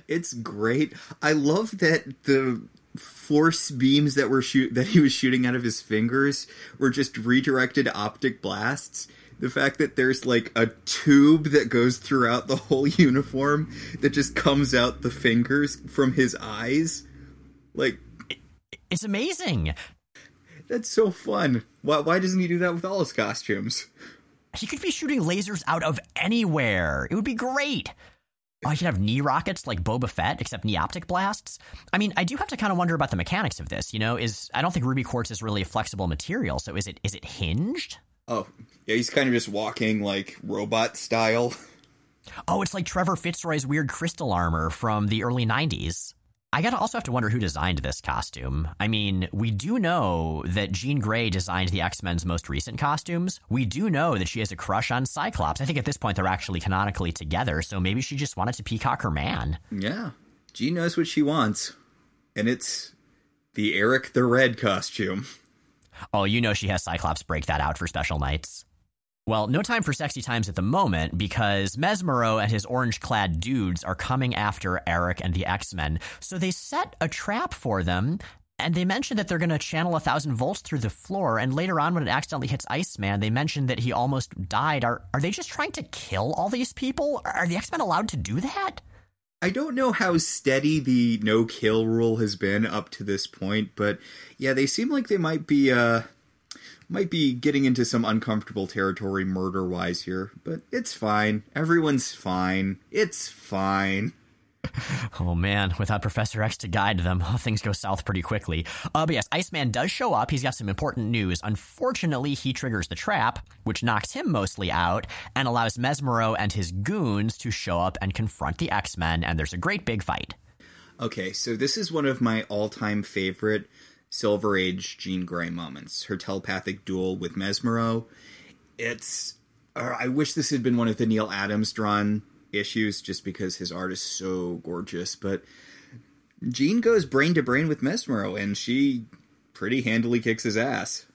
S1: It's great. I love that the force beams that were shoot that he was shooting out of his fingers were just redirected optic blasts the fact that there's like a tube that goes throughout the whole uniform that just comes out the fingers from his eyes like
S2: it's amazing
S1: that's so fun why, why doesn't he do that with all his costumes
S2: he could be shooting lasers out of anywhere it would be great Oh, I could have knee rockets like Boba Fett, except knee optic blasts. I mean, I do have to kind of wonder about the mechanics of this. You know, is I don't think ruby quartz is really a flexible material. So is it is it hinged?
S1: Oh, yeah, he's kind of just walking like robot style.
S2: Oh, it's like Trevor Fitzroy's weird crystal armor from the early 90s. I gotta also have to wonder who designed this costume. I mean, we do know that Jean Grey designed the X Men's most recent costumes. We do know that she has a crush on Cyclops. I think at this point they're actually canonically together, so maybe she just wanted to peacock her man.
S1: Yeah. Jean knows what she wants. And it's the Eric the Red costume.
S2: Oh, you know she has Cyclops break that out for special nights. Well, no time for sexy times at the moment because Mesmero and his orange clad dudes are coming after Eric and the X Men. So they set a trap for them. And they mention that they're going to channel a thousand volts through the floor. And later on, when it accidentally hits Iceman, they mention that he almost died. Are are they just trying to kill all these people? Are the X Men allowed to do that?
S1: I don't know how steady the no kill rule has been up to this point, but yeah, they seem like they might be uh might be getting into some uncomfortable territory murder wise here, but it's fine. Everyone's fine. It's fine.
S2: Oh man, without Professor X to guide them, things go south pretty quickly. Uh, but yes, Iceman does show up. He's got some important news. Unfortunately, he triggers the trap, which knocks him mostly out and allows Mesmero and his goons to show up and confront the X Men, and there's a great big fight.
S1: Okay, so this is one of my all time favorite Silver Age Jean Grey moments. Her telepathic duel with Mesmero. It's. I wish this had been one of the Neal Adams drawn issues just because his art is so gorgeous. But Jean goes brain to brain with Mesmero, and she pretty handily kicks his ass.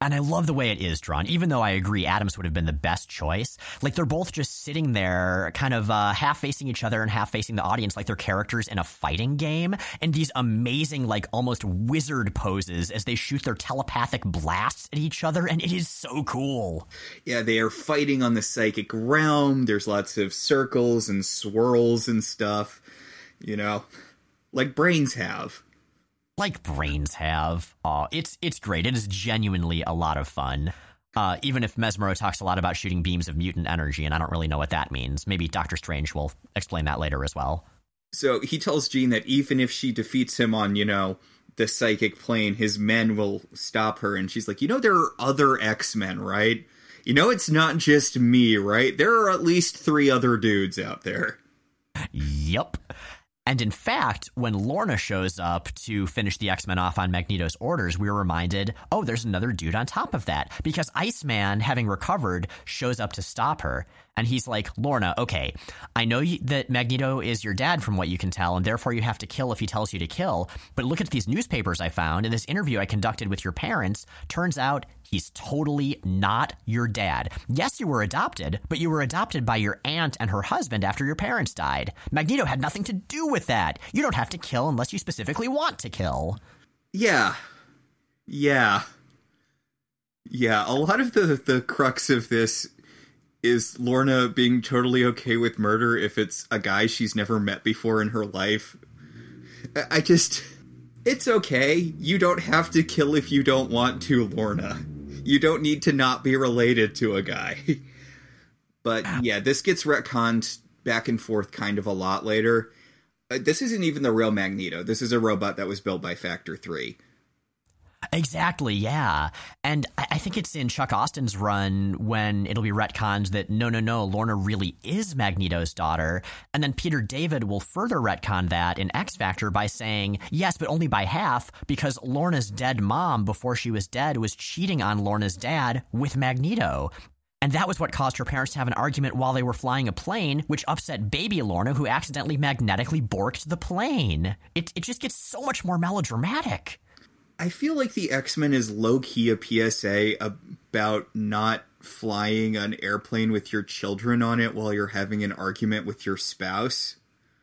S2: And I love the way it is drawn, even though I agree Adams would have been the best choice. Like they're both just sitting there, kind of uh, half facing each other and half facing the audience, like they're characters in a fighting game. And these amazing, like almost wizard poses as they shoot their telepathic blasts at each other. And it is so cool.
S1: Yeah, they are fighting on the psychic realm. There's lots of circles and swirls and stuff, you know, like brains have
S2: like brains have. Uh, it's it's great. It is genuinely a lot of fun. Uh, even if Mesmero talks a lot about shooting beams of mutant energy, and I don't really know what that means. Maybe Doctor Strange will explain that later as well.
S1: So he tells Jean that even if she defeats him on, you know, the psychic plane, his men will stop her. And she's like, you know, there are other X Men, right? You know, it's not just me, right? There are at least three other dudes out there.
S2: Yep. And in fact, when Lorna shows up to finish the X Men off on Magneto's orders, we are reminded, oh, there's another dude on top of that. Because Iceman, having recovered, shows up to stop her. And he's like, Lorna, okay, I know you, that Magneto is your dad from what you can tell, and therefore you have to kill if he tells you to kill. But look at these newspapers I found, and this interview I conducted with your parents. Turns out He's totally not your dad. Yes, you were adopted, but you were adopted by your aunt and her husband after your parents died. Magneto had nothing to do with that. You don't have to kill unless you specifically want to kill.
S1: Yeah. Yeah. Yeah, a lot of the the crux of this is Lorna being totally okay with murder if it's a guy she's never met before in her life. I just it's okay. You don't have to kill if you don't want to, Lorna you don't need to not be related to a guy. but yeah, this gets retconned back and forth kind of a lot later. Uh, this isn't even the real Magneto. This is a robot that was built by Factor 3.
S2: Exactly, yeah. And I think it's in Chuck Austen's run when it'll be retconned that no, no, no, Lorna really is Magneto's daughter. And then Peter David will further retcon that in X Factor by saying, yes, but only by half, because Lorna's dead mom, before she was dead, was cheating on Lorna's dad with Magneto. And that was what caused her parents to have an argument while they were flying a plane, which upset baby Lorna, who accidentally magnetically borked the plane. It, it just gets so much more melodramatic.
S1: I feel like the X Men is low key a PSA about not flying an airplane with your children on it while you're having an argument with your spouse.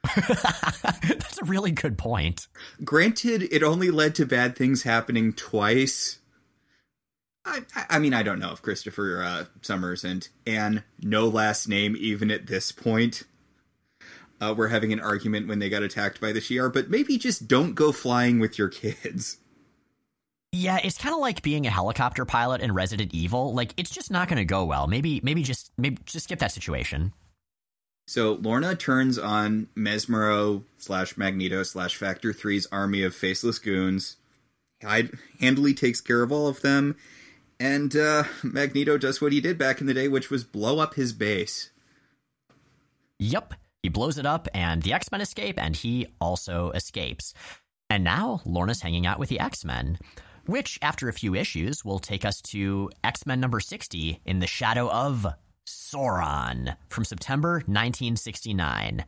S2: That's a really good point.
S1: Granted, it only led to bad things happening twice. I, I mean, I don't know if Christopher uh, Summers and Anne, no last name, even at this point, uh, were having an argument when they got attacked by the Shi'ar, but maybe just don't go flying with your kids.
S2: Yeah, it's kind of like being a helicopter pilot in Resident Evil. Like, it's just not going to go well. Maybe, maybe just, maybe just skip that situation.
S1: So Lorna turns on Mesmero slash Magneto slash Factor 3's army of faceless goons. Hyde handily takes care of all of them, and uh, Magneto does what he did back in the day, which was blow up his base.
S2: Yep, he blows it up, and the X Men escape, and he also escapes. And now Lorna's hanging out with the X Men, which, after a few issues, will take us to X Men number 60 in the shadow of Sauron from September 1969.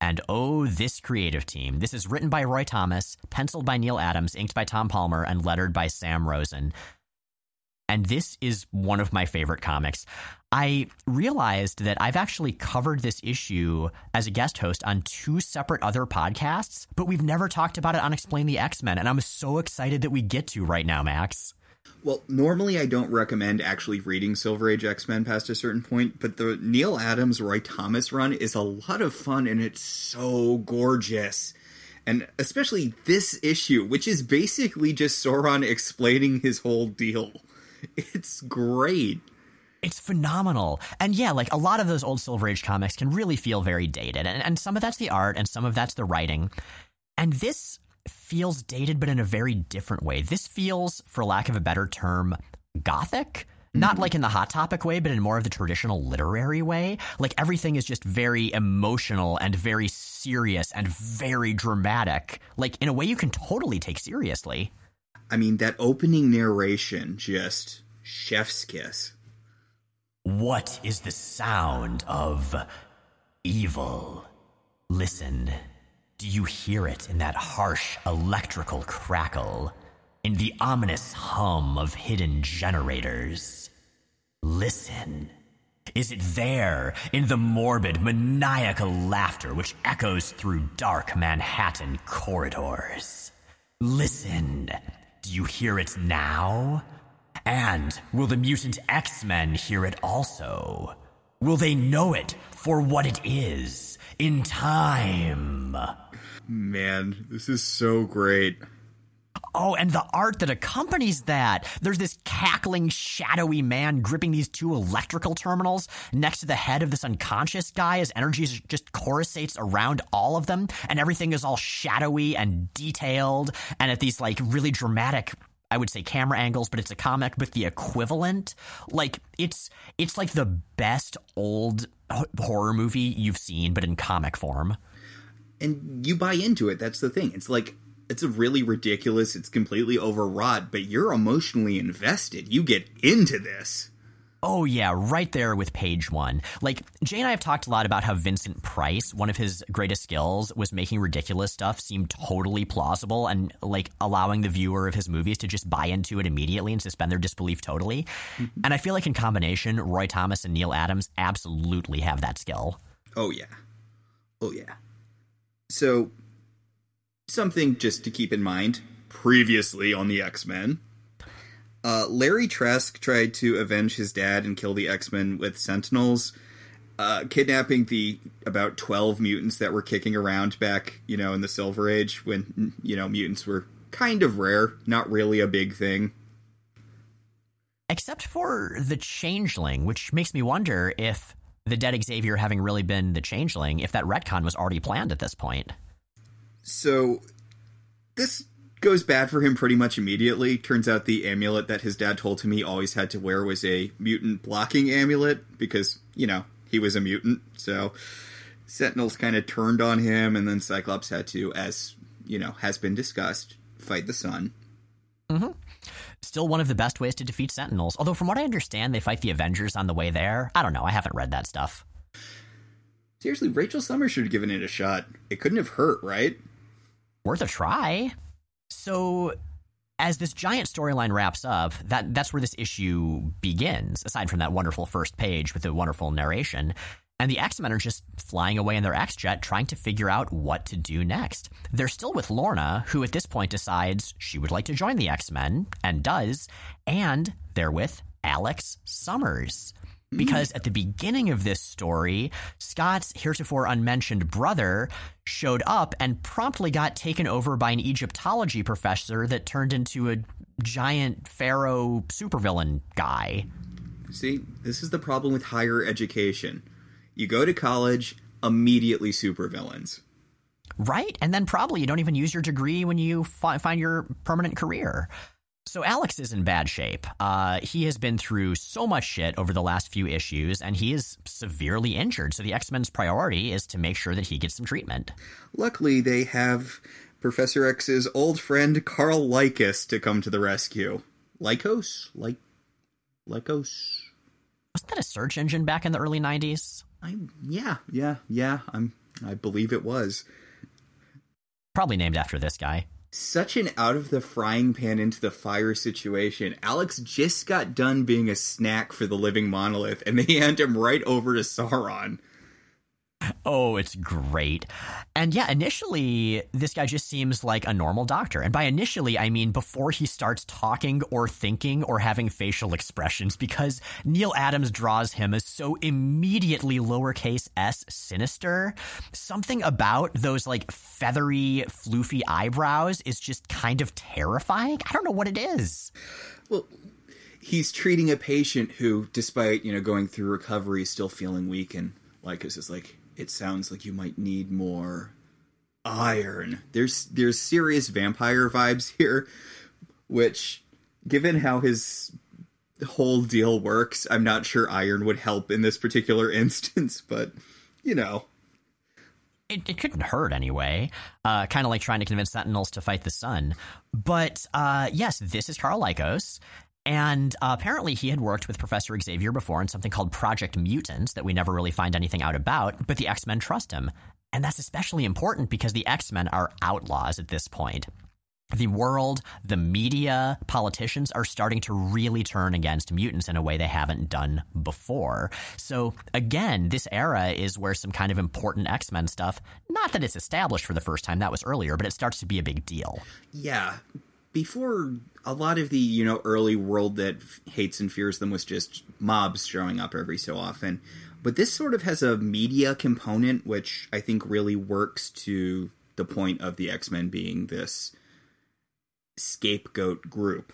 S2: And oh, this creative team. This is written by Roy Thomas, penciled by Neal Adams, inked by Tom Palmer, and lettered by Sam Rosen. And this is one of my favorite comics. I realized that I've actually covered this issue as a guest host on two separate other podcasts, but we've never talked about it on Explain the X Men. And I'm so excited that we get to right now, Max.
S1: Well, normally I don't recommend actually reading Silver Age X Men past a certain point, but the Neal Adams Roy Thomas run is a lot of fun and it's so gorgeous. And especially this issue, which is basically just Sauron explaining his whole deal. It's great.
S2: It's phenomenal. And yeah, like a lot of those old Silver Age comics can really feel very dated. And, and some of that's the art and some of that's the writing. And this feels dated, but in a very different way. This feels, for lack of a better term, gothic. Not mm-hmm. like in the hot topic way, but in more of the traditional literary way. Like everything is just very emotional and very serious and very dramatic. Like in a way you can totally take seriously.
S1: I mean, that opening narration just chef's kiss.
S2: What is the sound of evil? Listen. Do you hear it in that harsh electrical crackle? In the ominous hum of hidden generators? Listen. Is it there in the morbid, maniacal laughter which echoes through dark Manhattan corridors? Listen. Do you hear it now? And will the mutant X Men hear it also? Will they know it for what it is in time?
S1: Man, this is so great.
S2: Oh, and the art that accompanies that. There's this cackling, shadowy man gripping these two electrical terminals next to the head of this unconscious guy as energy just coruscates around all of them, and everything is all shadowy and detailed, and at these like really dramatic I would say camera angles, but it's a comic but the equivalent. Like it's it's like the best old horror movie you've seen, but in comic form.
S1: And you buy into it. That's the thing. It's like it's really ridiculous. It's completely overwrought, but you're emotionally invested. You get into this.
S2: Oh, yeah, right there with page one. Like, Jay and I have talked a lot about how Vincent Price, one of his greatest skills was making ridiculous stuff seem totally plausible and, like, allowing the viewer of his movies to just buy into it immediately and suspend their disbelief totally. Mm-hmm. And I feel like in combination, Roy Thomas and Neal Adams absolutely have that skill.
S1: Oh, yeah. Oh, yeah. So, something just to keep in mind previously on the X Men uh, Larry Trask tried to avenge his dad and kill the X Men with Sentinels, uh, kidnapping the about twelve mutants that were kicking around back, you know, in the Silver Age when you know mutants were kind of rare, not really a big thing.
S2: Except for the Changeling, which makes me wonder if the dead Xavier having really been the Changeling, if that retcon was already planned at this point.
S1: So, this goes bad for him pretty much immediately. Turns out the amulet that his dad told him he always had to wear was a mutant blocking amulet because, you know, he was a mutant. So Sentinels kind of turned on him, and then Cyclops had to, as, you know, has been discussed, fight the sun.
S2: Mm-hmm. Still one of the best ways to defeat Sentinels. Although, from what I understand, they fight the Avengers on the way there. I don't know. I haven't read that stuff.
S1: Seriously, Rachel Summers should have given it a shot. It couldn't have hurt, right?
S2: Worth a try. So, as this giant storyline wraps up, that that's where this issue begins. Aside from that wonderful first page with the wonderful narration, and the X Men are just flying away in their X Jet trying to figure out what to do next. They're still with Lorna, who at this point decides she would like to join the X Men, and does, and they're with Alex Summers. Because at the beginning of this story, Scott's heretofore unmentioned brother showed up and promptly got taken over by an Egyptology professor that turned into a giant pharaoh supervillain guy.
S1: See, this is the problem with higher education. You go to college, immediately supervillains.
S2: Right? And then probably you don't even use your degree when you fi- find your permanent career. So Alex is in bad shape. Uh, he has been through so much shit over the last few issues, and he is severely injured. So the X Men's priority is to make sure that he gets some treatment.
S1: Luckily, they have Professor X's old friend Carl Lykos to come to the rescue. Lykos? Like Lycos?
S2: Wasn't that a search engine back in the early '90s?
S1: I yeah yeah yeah I'm I believe it was.
S2: Probably named after this guy.
S1: Such an out of the frying pan into the fire situation. Alex just got done being a snack for the living monolith, and they hand him right over to Sauron.
S2: Oh, it's great. And yeah, initially, this guy just seems like a normal doctor. And by initially, I mean before he starts talking or thinking or having facial expressions, because Neal Adams draws him as so immediately lowercase s sinister. Something about those like feathery, floofy eyebrows is just kind of terrifying. I don't know what it is.
S1: Well, he's treating a patient who, despite, you know, going through recovery, is still feeling weak and Lykos is just like, it sounds like you might need more iron. There's there's serious vampire vibes here, which given how his whole deal works, I'm not sure iron would help in this particular instance, but you know.
S2: It, it couldn't hurt anyway. Uh, kind of like trying to convince Sentinels to fight the sun. But uh, yes, this is Carl Lykos, and uh, apparently, he had worked with Professor Xavier before on something called Project Mutant that we never really find anything out about, but the X Men trust him. And that's especially important because the X Men are outlaws at this point. The world, the media, politicians are starting to really turn against mutants in a way they haven't done before. So, again, this era is where some kind of important X Men stuff, not that it's established for the first time, that was earlier, but it starts to be a big deal.
S1: Yeah, before a lot of the you know early world that hates and fears them was just mobs showing up every so often. But this sort of has a media component which i think really works to the point of the x-men being this scapegoat group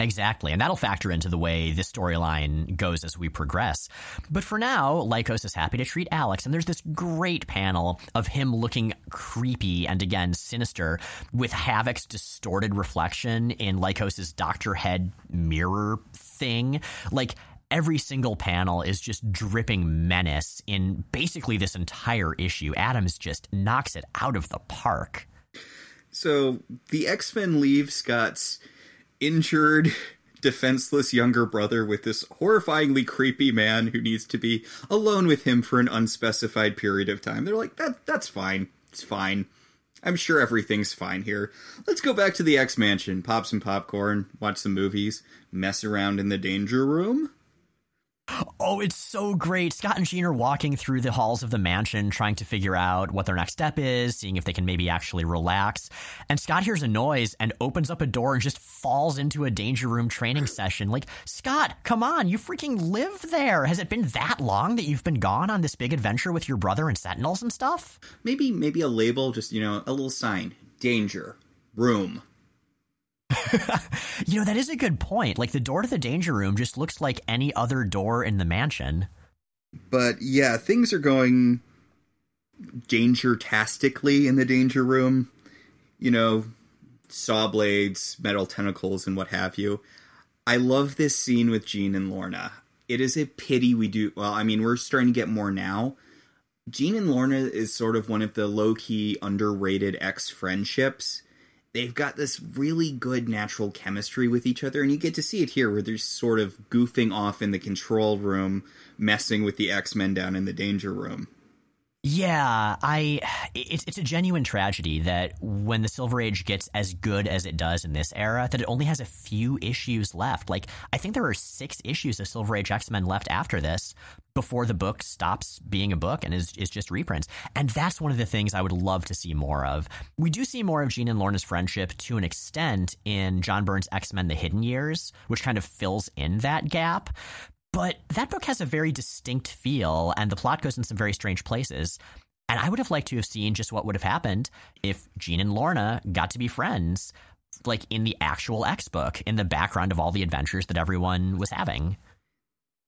S2: Exactly. And that'll factor into the way this storyline goes as we progress. But for now, Lykos is happy to treat Alex, and there's this great panel of him looking creepy and again sinister with Havok's distorted reflection in Lykos's Doctor Head mirror thing. Like, every single panel is just dripping menace in basically this entire issue. Adams just knocks it out of the park.
S1: So the X Men leave Scott's injured, defenseless younger brother with this horrifyingly creepy man who needs to be alone with him for an unspecified period of time. They're like, that that's fine. It's fine. I'm sure everything's fine here. Let's go back to the X Mansion, pop some popcorn, watch some movies, mess around in the danger room.
S2: Oh, it's so great. Scott and Jean are walking through the halls of the mansion trying to figure out what their next step is, seeing if they can maybe actually relax. And Scott hears a noise and opens up a door and just falls into a danger room training session. Like, Scott, come on, you freaking live there. Has it been that long that you've been gone on this big adventure with your brother and Sentinels and stuff?
S1: Maybe maybe a label, just, you know, a little sign. Danger. Room.
S2: you know, that is a good point. Like the door to the danger room just looks like any other door in the mansion.
S1: But yeah, things are going danger-tastically in the danger room. You know, saw blades, metal tentacles, and what have you. I love this scene with Jean and Lorna. It is a pity we do. Well, I mean, we're starting to get more now. Jean and Lorna is sort of one of the low key, underrated X friendships they've got this really good natural chemistry with each other, and you get to see it here where they're sort of goofing off in the control room, messing with the X Men down in the danger room.
S2: Yeah, I it's it's a genuine tragedy that when the Silver Age gets as good as it does in this era, that it only has a few issues left. Like I think there are six issues of Silver Age X Men left after this before the book stops being a book and is is just reprints. And that's one of the things I would love to see more of. We do see more of Jean and Lorna's friendship to an extent in John Byrne's X Men: The Hidden Years, which kind of fills in that gap. But that book has a very distinct feel, and the plot goes in some very strange places. And I would have liked to have seen just what would have happened if Jean and Lorna got to be friends, like in the actual X book, in the background of all the adventures that everyone was having.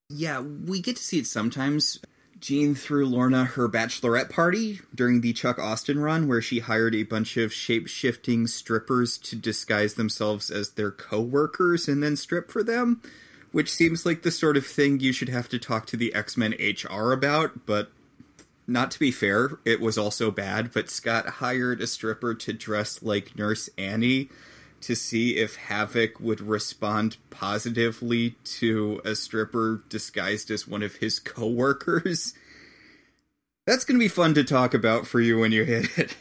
S1: Yeah, we get to see it sometimes. Jean threw Lorna her bachelorette party during the Chuck Austen run, where she hired a bunch of shape shifting strippers to disguise themselves as their co workers and then strip for them which seems like the sort of thing you should have to talk to the X Men HR about, but not to be fair, it was also bad. But Scott hired a stripper to dress like Nurse Annie to see if Havok would respond positively to a stripper disguised as one of his coworkers. That's going to be fun to talk about for you when you hit it.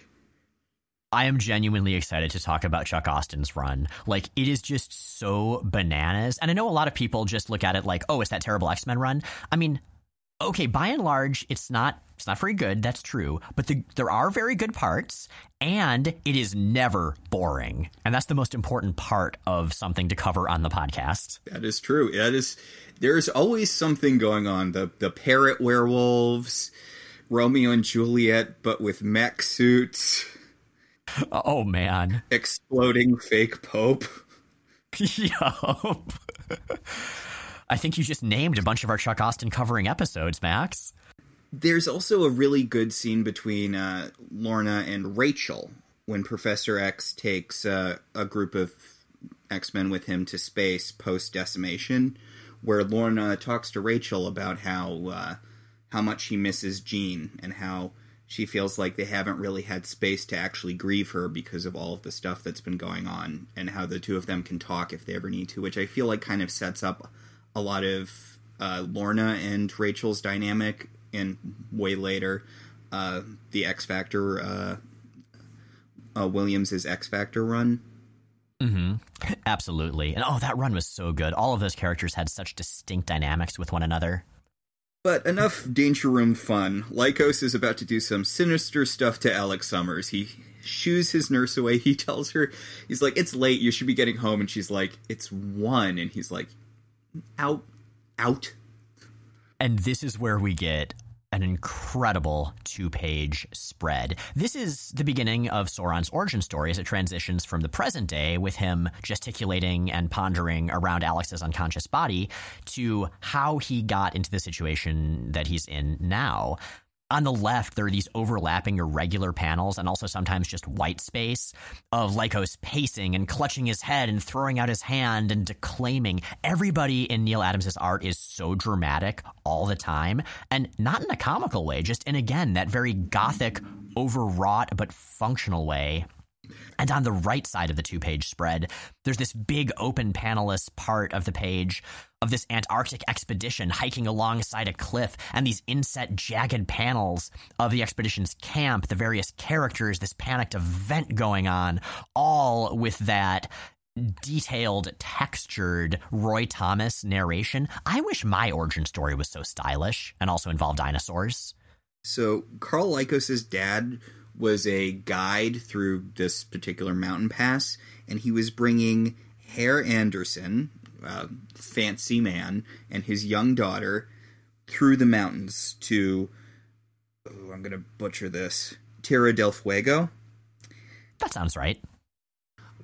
S2: I am genuinely excited to talk about Chuck Austen's run. Like, it is just so bananas. And I know a lot of people just look at it like, oh, it's that terrible X Men run. I mean, okay, by and large, it's not it's not very good. That's true, but the, there are very good parts, and it is never boring. And that's the most important part of something to cover on the podcast.
S1: That is true. That is. There's always something going on. The the parrot werewolves, Romeo and Juliet, but with mech suits.
S2: Oh man.
S1: Exploding fake Pope.
S2: yup. I think you just named a bunch of our Chuck Austen covering episodes, Max.
S1: There's also a really good scene between uh, Lorna and Rachel when Professor X takes uh, a group of X Men with him to space post decimation, where Lorna talks to Rachel about how uh, how much he misses Jean and how she feels like they haven't really had space to actually grieve her because of all of the stuff that's been going on and how the two of them can talk if they ever need to which i feel like kind of sets up a lot of uh, lorna and rachel's dynamic in way later uh, the x factor uh, uh williams's x factor run
S2: Mm-hmm. Absolutely. And oh, that run was so good. All of those characters had such distinct dynamics with one another.
S1: But enough Danger Room fun. Lykos is about to do some sinister stuff to Alex Summers. He shoos his nurse away. He tells her, he's like, it's late, you should be getting home. And she's like, it's one. And he's like, out, out.
S2: And this is where we get an incredible two page spread. This is the beginning of Sauron's origin story as it transitions from the present day with him gesticulating and pondering around Alex's unconscious body to how he got into the situation that he's in now on the left, there are these overlapping irregular panels and also sometimes just white space of Lykos pacing and clutching his head and throwing out his hand and declaiming. Everybody in Neal Adams' art is so dramatic all the time and not in a comical way, just in, again, that very gothic, overwrought but functional way and on the right side of the two page spread, there's this big open panelless part of the page of this Antarctic expedition hiking alongside a cliff, and these inset jagged panels of the expedition's camp, the various characters, this panicked event going on, all with that detailed, textured Roy Thomas narration. I wish my origin story was so stylish and also involved dinosaurs.
S1: So, Carl Lykos' dad was a guide through this particular mountain pass, and he was bringing Herr Anderson, uh, fancy man, and his young daughter through the mountains to. Oh, I'm going to butcher this. Tierra del Fuego.
S2: That sounds right.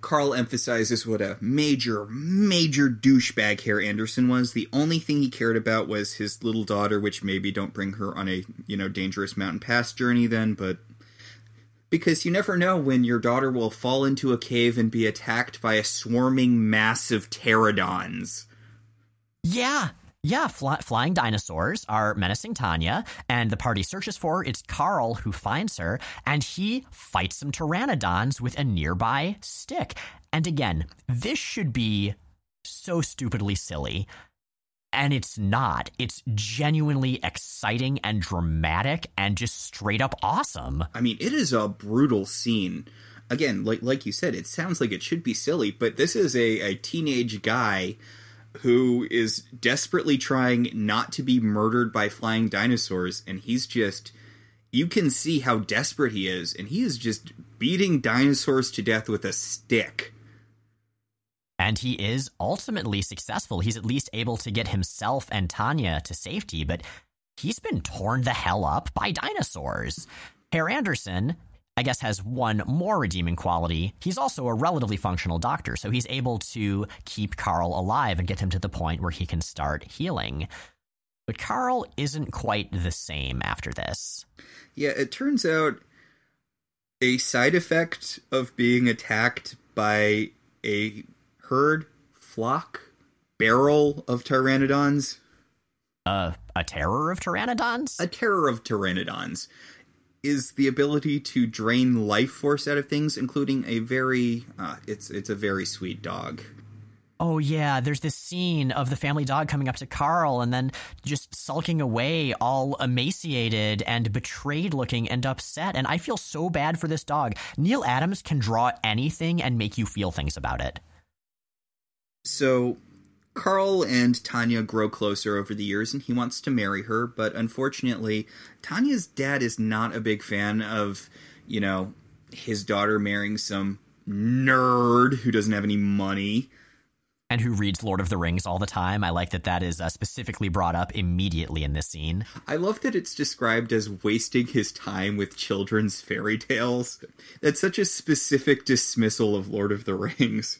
S1: Carl emphasizes what a major, major douchebag Herr Anderson was. The only thing he cared about was his little daughter, which maybe don't bring her on a, you know, dangerous mountain pass journey then, but because you never know when your daughter will fall into a cave and be attacked by a swarming mass of pterodons.
S2: Yeah, Yeah, fly- flying dinosaurs are menacing Tanya, and the party searches for her. It's Carl who finds her, and he fights some pteranodons with a nearby stick. And again, this should be so stupidly silly. And it's not. It's genuinely exciting and dramatic and just straight up awesome.
S1: I mean, it is a brutal scene. Again, like like you said, it sounds like it should be silly, but this is a, a teenage guy who is desperately trying not to be murdered by flying dinosaurs, and he's just you can see how desperate he is, and he is just beating dinosaurs to death with a stick.
S2: And he is ultimately successful. He's at least able to get himself and Tanya to safety, but he's been torn the hell up by dinosaurs. Herr Anderson, I guess, has one more redeeming quality. He's also a relatively functional doctor, so he's able to keep Carl alive and get him to the point where he can start healing. But Carl isn't quite the same after this.
S1: Yeah, it turns out a side effect of being attacked by a herd, flock, barrel of pteranodons.
S2: Uh, a terror of pteranodons?
S1: A terror of pteranodons is the ability to drain life force out of things, including a very uh, it's it's a very sweet dog.
S2: Oh yeah, there's this scene of the family dog coming up to Carl and then just sulking away, all emaciated and betrayed looking and upset. And I feel so bad for this dog. Neal Adams can draw anything and make you feel things about it.
S1: So Carl and Tanya grow closer over the years and he wants to marry her, but unfortunately, Tanya's dad is not a big fan of, you know, his daughter marrying some nerd who doesn't have any money.
S2: And who reads Lord of the Rings all the time. I like that that is uh, specifically brought up immediately in this scene.
S1: I love that it's described as wasting his time with children's fairy tales. That's such a specific dismissal of Lord of the Rings.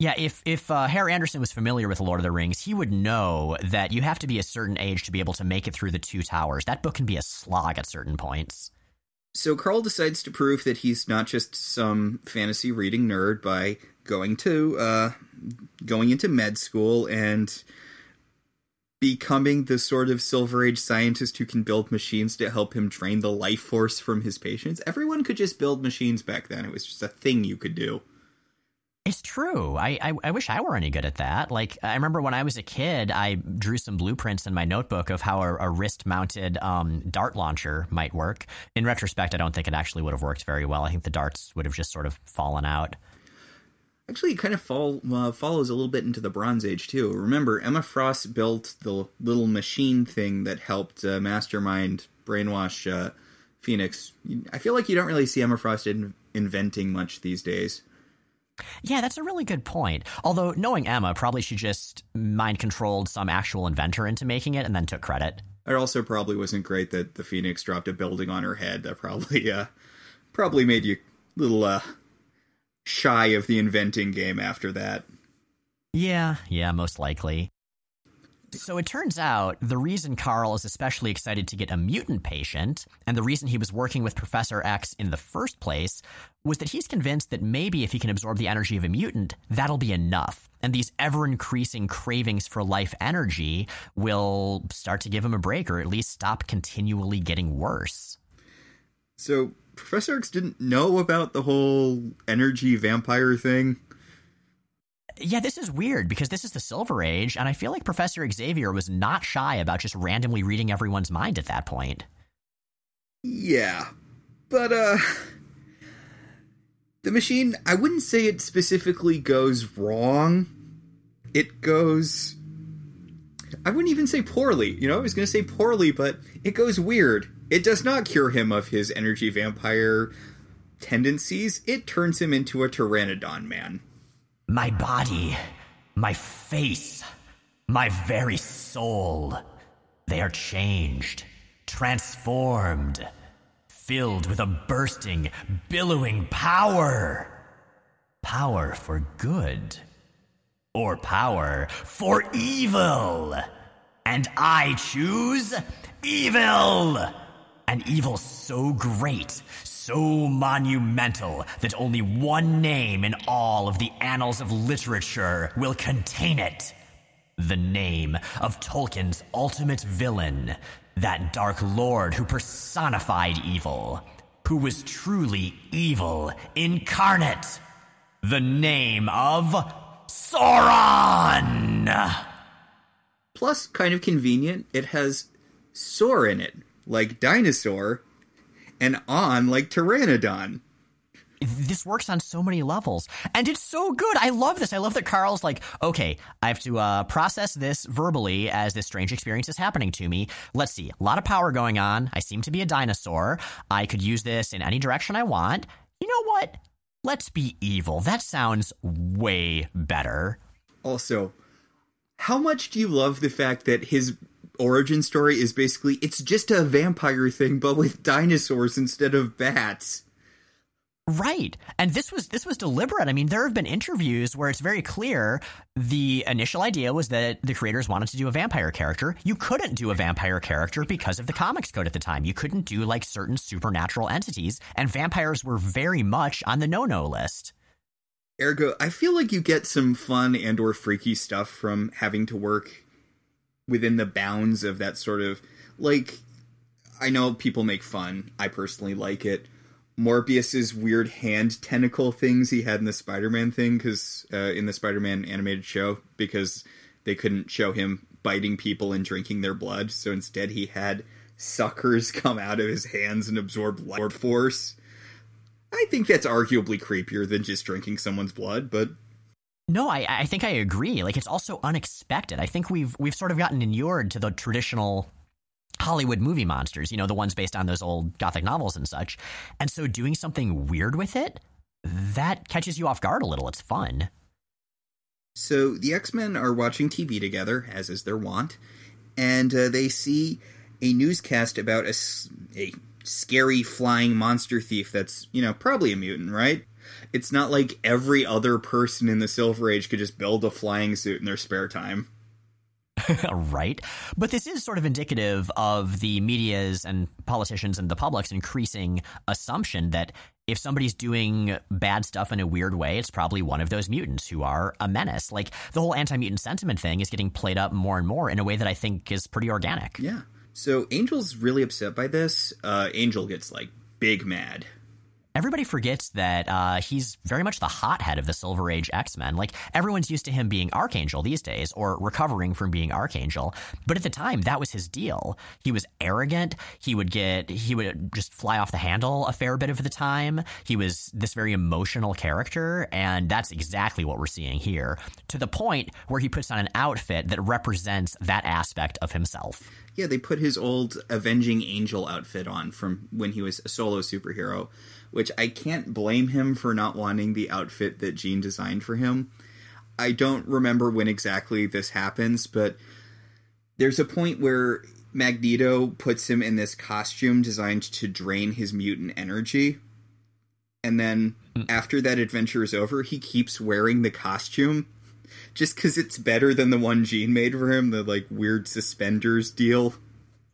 S2: Yeah, if if uh, Herr Anderson was familiar with Lord of the Rings, he would know that you have to be a certain age to be able to make it through the two towers. That book can be a slog at certain points.
S1: So Carl decides to prove that he's not just some fantasy reading nerd by going to uh, going into med school and becoming the sort of silver age scientist who can build machines to help him drain the life force from his patients. Everyone could just build machines back then. It was just a thing you could do.
S2: It's true. I, I, I wish I were any good at that. Like I remember when I was a kid, I drew some blueprints in my notebook of how a, a wrist-mounted um, dart launcher might work. In retrospect, I don't think it actually would have worked very well. I think the darts would have just sort of fallen out.
S1: Actually, it kind of fall, uh, follows a little bit into the Bronze Age too. Remember, Emma Frost built the little machine thing that helped uh, Mastermind brainwash uh, Phoenix. I feel like you don't really see Emma Frost in- inventing much these days.
S2: Yeah, that's a really good point. Although, knowing Emma, probably she just mind controlled some actual inventor into making it and then took credit.
S1: It also probably wasn't great that the Phoenix dropped a building on her head. That probably, uh, probably made you a little, uh, shy of the inventing game after that.
S2: Yeah, yeah, most likely. So it turns out the reason Carl is especially excited to get a mutant patient, and the reason he was working with Professor X in the first place, was that he's convinced that maybe if he can absorb the energy of a mutant, that'll be enough. And these ever increasing cravings for life energy will start to give him a break, or at least stop continually getting worse.
S1: So Professor X didn't know about the whole energy vampire thing
S2: yeah, this is weird because this is the Silver Age, and I feel like Professor Xavier was not shy about just randomly reading everyone's mind at that point.
S1: Yeah, but, uh. The machine, I wouldn't say it specifically goes wrong. It goes. I wouldn't even say poorly. You know, I was going to say poorly, but it goes weird. It does not cure him of his energy vampire tendencies, it turns him into a pteranodon man.
S2: My body, my face, my very soul. They are changed, transformed, filled with a bursting, billowing power. Power for good, or power for evil. And I choose evil! An evil so great, so monumental that only one name in all of the annals of literature will contain it the name of Tolkien's ultimate villain, that dark lord who personified evil, who was truly evil incarnate, the name of Sauron!
S1: Plus, kind of convenient, it has Sor in it, like dinosaur, and on like pteranodon.
S2: This works on so many levels and it's so good. I love this. I love that carl's like okay i have to uh, process this verbally as this strange experience is happening to me. Let's see. A lot of power going on. I seem to be a dinosaur. I could use this in any direction i want. You know what? Let's be evil. That sounds way better.
S1: Also how much do you love the fact that his origin story is basically it's just a vampire thing but with dinosaurs instead of bats
S2: Right. And this was this was deliberate. I mean, there have been interviews where it's very clear the initial idea was that the creators wanted to do a vampire character. You couldn't do a vampire character because of the comics code at the time. You couldn't do like certain supernatural entities and vampires were very much on the no-no list.
S1: Ergo, I feel like you get some fun and or freaky stuff from having to work within the bounds of that sort of like I know people make fun. I personally like it Morbius's weird hand tentacle things he had in the Spider-Man thing because uh, in the Spider-Man animated show because they couldn't show him biting people and drinking their blood, so instead he had suckers come out of his hands and absorb life force. I think that's arguably creepier than just drinking someone's blood, but
S2: no, I, I think I agree. Like it's also unexpected. I think we've we've sort of gotten inured to the traditional Hollywood movie monsters, you know, the ones based on those old gothic novels and such. And so doing something weird with it, that catches you off guard a little. It's fun.
S1: So the X Men are watching TV together, as is their wont, and uh, they see a newscast about a, a scary flying monster thief that's, you know, probably a mutant, right? It's not like every other person in the Silver Age could just build a flying suit in their spare time.
S2: right? But this is sort of indicative of the media's and politicians and the public's increasing assumption that if somebody's doing bad stuff in a weird way, it's probably one of those mutants who are a menace. Like the whole anti mutant sentiment thing is getting played up more and more in a way that I think is pretty organic.
S1: Yeah. So Angel's really upset by this. Uh, Angel gets like big mad
S2: everybody forgets that uh, he's very much the hothead of the Silver Age X Men. Like everyone's used to him being Archangel these days, or recovering from being Archangel. But at the time, that was his deal. He was arrogant. He would get he would just fly off the handle a fair bit of the time. He was this very emotional character, and that's exactly what we're seeing here. To the point where he puts on an outfit that represents that aspect of himself.
S1: Yeah, they put his old Avenging Angel outfit on from when he was a solo superhero which I can't blame him for not wanting the outfit that Jean designed for him. I don't remember when exactly this happens, but there's a point where Magneto puts him in this costume designed to drain his mutant energy. And then hmm. after that adventure is over, he keeps wearing the costume just because it's better than the one Jean made for him, the like weird suspenders deal.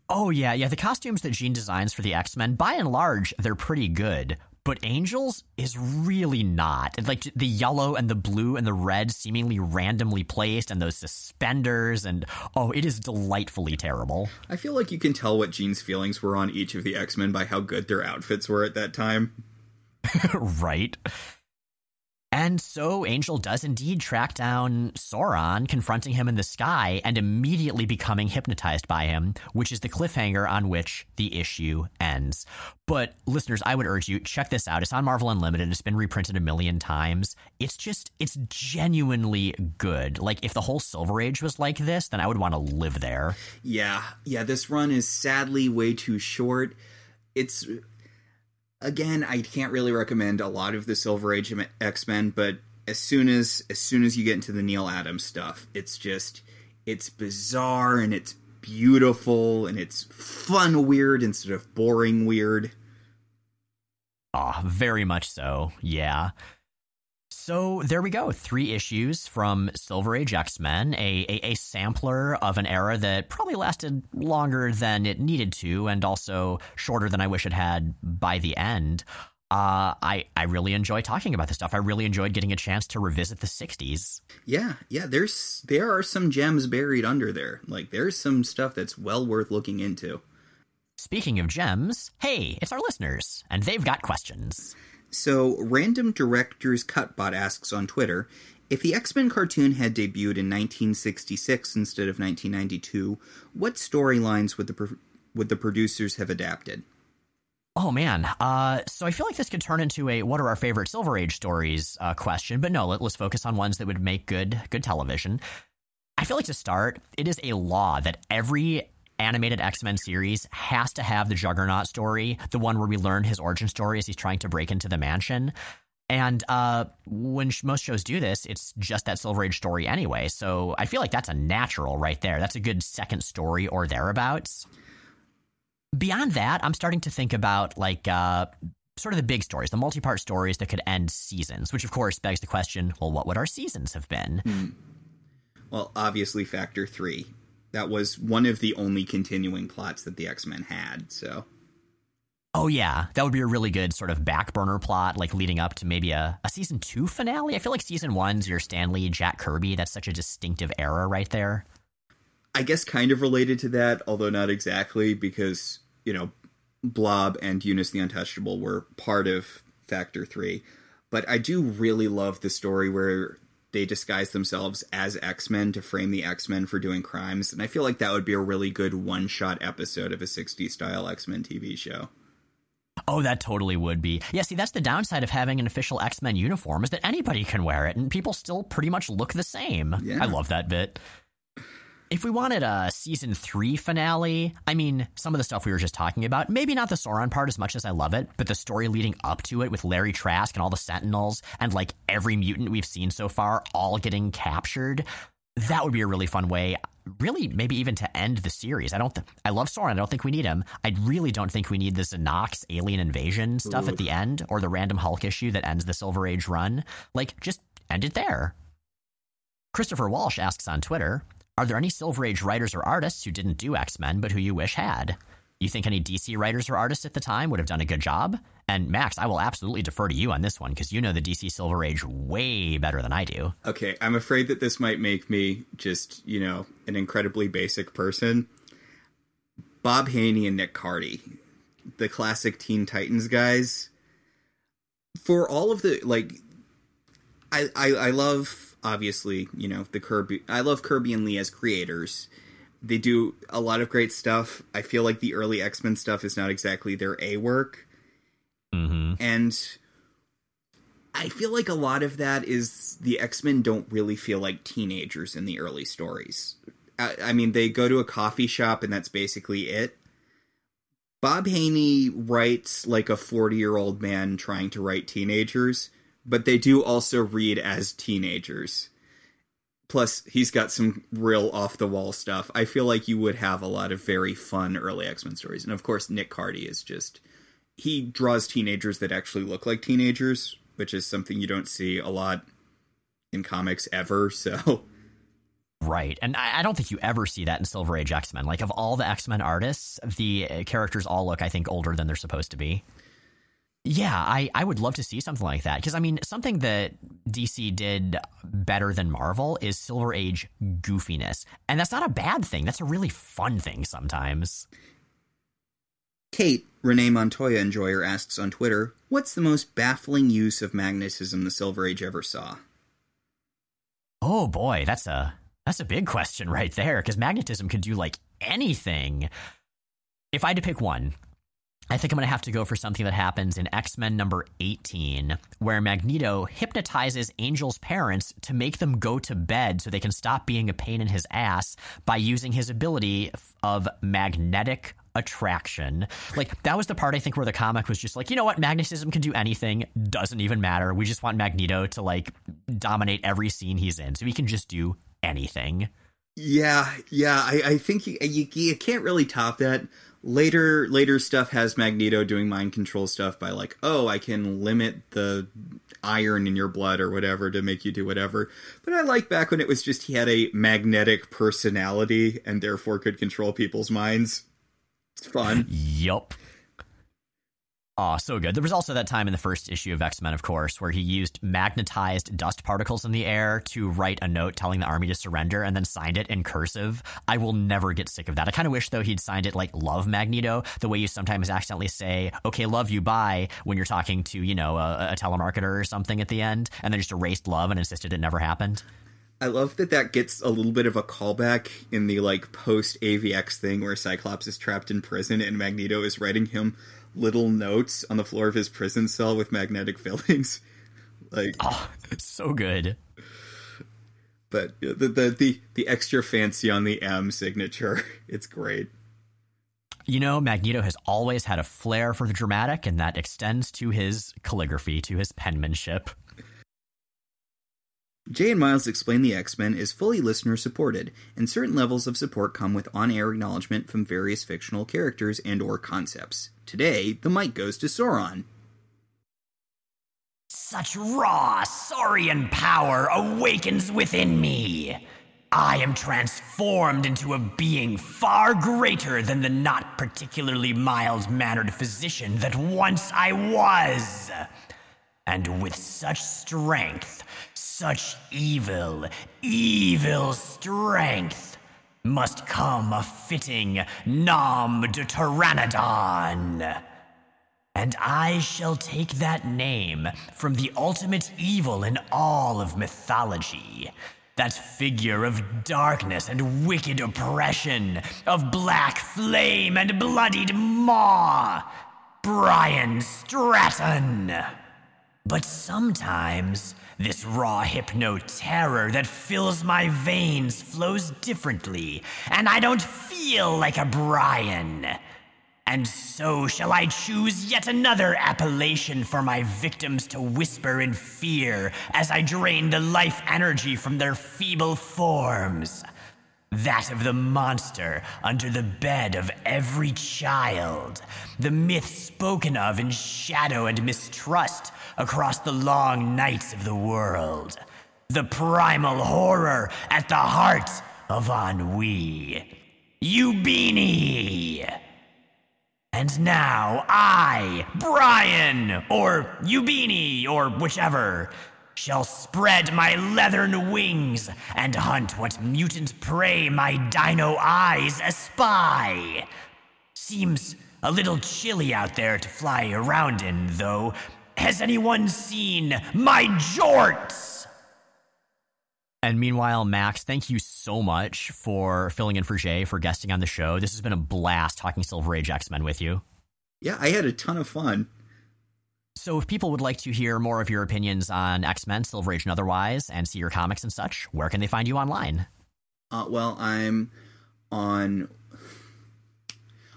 S2: Oh yeah, yeah. The costumes that Jean designs for the X Men, by and large, they're pretty good. But Angels is really not. Like the yellow and the blue and the red seemingly randomly placed, and those suspenders, and oh, it is delightfully terrible.
S1: I feel like you can tell what Jean's feelings were on each of the X Men by how good their outfits were at that time.
S2: right. And so Angel does indeed track down Sauron, confronting him in the sky and immediately becoming hypnotized by him, which is the cliffhanger on which the issue ends. But listeners, I would urge you check this out. It's on Marvel Unlimited. It's been reprinted a million times. It's just it's genuinely good. Like if the whole Silver Age was like this, then I would want to live there.
S1: Yeah. Yeah, this run is sadly way too short. It's again, I can't really recommend a lot of the Silver Age X Men, but as soon as as soon as you get into the Neal Adams stuff, it's just it's bizarre and it's beautiful and it's fun weird instead of boring weird.
S2: Ah, oh, very much so. Yeah. So there we go. Three issues from Silver Age X Men, a, a, a, sampler of an era that probably lasted longer than it needed to, and also shorter than I wish it had by the end. uh, I I really enjoy talking about this stuff. I really enjoyed getting a chance to revisit the '60s.
S1: Yeah, yeah. There's there are some gems buried under there. Like there's some stuff that's well worth looking into.
S2: Speaking of gems, hey, it's our listeners, and they've got questions.
S1: So, Random Directors Cutbot asks on Twitter if the X Men cartoon had debuted in 1966 instead of 1992, what storylines would the would the producers have adapted?
S2: Oh man, uh, so I feel like this could turn into a "What are our favorite Silver Age stories?" Uh, question, but no, let, us focus on ones that would make good good television. I feel like to start, it is a law that every animated X Men series has to have the Juggernaut story, the one where we learn his origin story as he's trying to break into the mansion. And uh, when sh- most shows do this, it's just that Silver Age story anyway. So I feel like that's a natural right there. That's a good second story or thereabouts beyond that, I'm starting to think about like uh, sort of the big stories, the multi-part stories that could end seasons. Which, of course, begs the question: Well, what would our seasons have been? Hmm.
S1: Well, obviously, Factor Three. That was one of the only continuing plots that the X Men had. So.
S2: Oh yeah, that would be a really good sort of back burner plot, like leading up to maybe a, a season two finale. I feel like season one's your Stan Lee, Jack Kirby. That's such a distinctive era right there.
S1: I guess kind of related to that, although not exactly, because you know, Blob and Unus the Untouchable were part of Factor 3. But I do really love the story where they disguise themselves as X Men to frame the X Men for doing crimes. And I feel like that would be a really good one shot episode of a 60s style X Men TV show.
S2: Oh, that totally would be. Yeah, see, that's the downside of having an official X Men uniform is that anybody can wear it and people still pretty much look the same. Yeah. I love that bit if we wanted a season three finale, I mean, some of the stuff we were just talking about, maybe not the Sauron part as much as I love it, but the story leading up to it with Larry Trask and all the Sentinels and like every mutant we've seen so far all getting captured, that would be a really fun way. Really, maybe even to end the series. I don't. Th- I love Sauron. I don't think we need him. I really don't think we need the Z'Nox alien invasion stuff at the end or the random Hulk issue that ends the Silver Age run. Like, just end it there. Christopher Walsh asks on Twitter are there any Silver Age writers or artists who didn't do X Men but who you wish had? You think any DC writers or artists at the time would have done a good job? And Max, I will absolutely defer to you on this one because you know the DC Silver Age way better than I do.
S1: Okay, I'm afraid that this might make me just, you know, an incredibly basic person. Bob Haney and Nick Cardy, the classic Teen Titans guys. For all of the like I, I, I love obviously, you know, the Kirby. I love Kirby and Lee as creators. They do a lot of great stuff. I feel like the early X Men stuff is not exactly their A work.
S2: Mm-hmm.
S1: And I feel like a lot of that is the X Men don't really feel like teenagers in the early stories. I, I mean, they go to a coffee shop and that's basically it. Bob Haney writes like a 40 year old man trying to write teenagers but they do also read as teenagers. Plus, he's got some real off the wall stuff. I feel like you would have a lot of very fun early X Men stories. And of course, Nick Cardy is just. He draws teenagers that actually look like teenagers, which is something you don't see a lot in comics ever. So.
S2: Right. And I, don't think you ever see that in Silver Age X Men. Like, of all the X Men artists, the characters all look, I think, older than they're supposed to be. Yeah, I, I would love to see something like that. Because, I mean, something that DC did better than Marvel is Silver Age goofiness. And that's not a bad thing. That's a really fun thing sometimes.
S1: Kate, Renee Montoya Enjoyer, asks on Twitter What's the most baffling use of magnetism the Silver Age ever saw?
S2: Oh boy, that's a that's a big question right there because magnetism could do like anything. If I had to pick one, I think I'm going to have to go for something that happens in X Men number 18, where Magneto hypnotizes Angel's parents to make them go to bed so they can stop being a pain in his ass by using his ability of magnetic attraction. Like, that was the part I think where the comic was just like, you know what? Magnetism can do anything, doesn't even matter. We just want Magneto to, like, dominate every scene he's in, so he can just do anything.
S1: Yeah, yeah, I, I think you, you, you can't really top that later later stuff has Magneto doing mind control stuff by like, oh, I can limit the iron in your blood or whatever to make you do whatever. But I like back when it was just he had a magnetic personality and therefore could control people's minds. It's fun.
S2: yup. Oh, so good. There was also that time in the first issue of X Men, of course, where he used magnetized dust particles in the air to write a note telling the army to surrender and then signed it in cursive. I will never get sick of that. I kind of wish, though, he'd signed it like Love Magneto, the way you sometimes accidentally say, okay, love you, bye, when you're talking to, you know, a, a telemarketer or something at the end, and then just erased love and insisted it never happened.
S1: I love that that gets a little bit of a callback in the like post AVX thing where Cyclops is trapped in prison and Magneto is writing him little notes on the floor of his prison cell with magnetic fillings. Like,
S2: oh, so good.
S1: But the, the the the extra fancy on the M signature, it's great.
S2: You know, Magneto has always had a flair for the dramatic, and that extends to his calligraphy, to his penmanship.
S1: Jay and Miles Explain the X Men is fully listener supported, and certain levels of support come with on air acknowledgement from various fictional characters and or concepts. Today, the mic goes to Sauron.
S3: Such raw, saurian power awakens within me. I am transformed into a being far greater than the not particularly mild mannered physician that once I was. And with such strength, such evil, evil strength, must come a fitting nom de Pteranodon. And I shall take that name from the ultimate evil in all of mythology. That figure of darkness and wicked oppression, of black flame and bloodied maw, Brian Stratton. But sometimes this raw hypno terror that fills my veins flows differently, and I don't feel like a Brian. And so shall I choose yet another appellation for my victims to whisper in fear as I drain the life energy from their feeble forms. That of the monster under the bed of every child. The myth spoken of in shadow and mistrust across the long nights of the world. The primal horror at the heart of ennui. Ubini! And now I, Brian, or Ubini, or whichever, shall spread my leathern wings and hunt what mutant prey my dino eyes espy. Seems a little chilly out there to fly around in, though. Has anyone seen my jorts?
S2: And meanwhile, Max, thank you so much for filling in for Jay for guesting on the show. This has been a blast talking Silver Age X Men with you.
S1: Yeah, I had a ton of fun.
S2: So, if people would like to hear more of your opinions on X Men, Silver Age, and otherwise, and see your comics and such, where can they find you online?
S1: Uh, well, I'm on.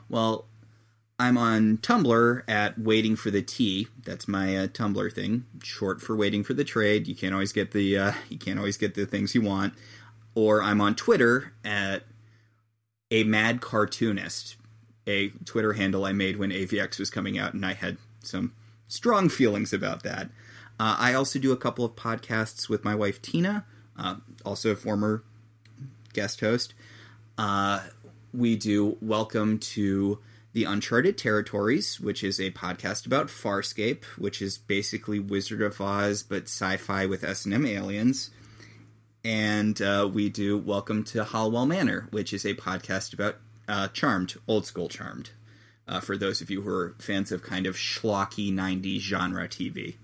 S1: Well, I'm on Tumblr at Waiting for the T. That's my uh, Tumblr thing, short for Waiting for the Trade. You can't always get the uh, you can't always get the things you want. Or I'm on Twitter at a mad cartoonist, a Twitter handle I made when AVX was coming out, and I had some strong feelings about that. Uh, I also do a couple of podcasts with my wife Tina, uh, also a former guest host. Uh, we do Welcome to the Uncharted Territories, which is a podcast about Farscape, which is basically Wizard of Oz but sci-fi with S&M aliens. And uh, we do Welcome to Halliwell Manor, which is a podcast about uh, Charmed, old school Charmed, uh, for those of you who are fans of kind of schlocky 90s genre TV.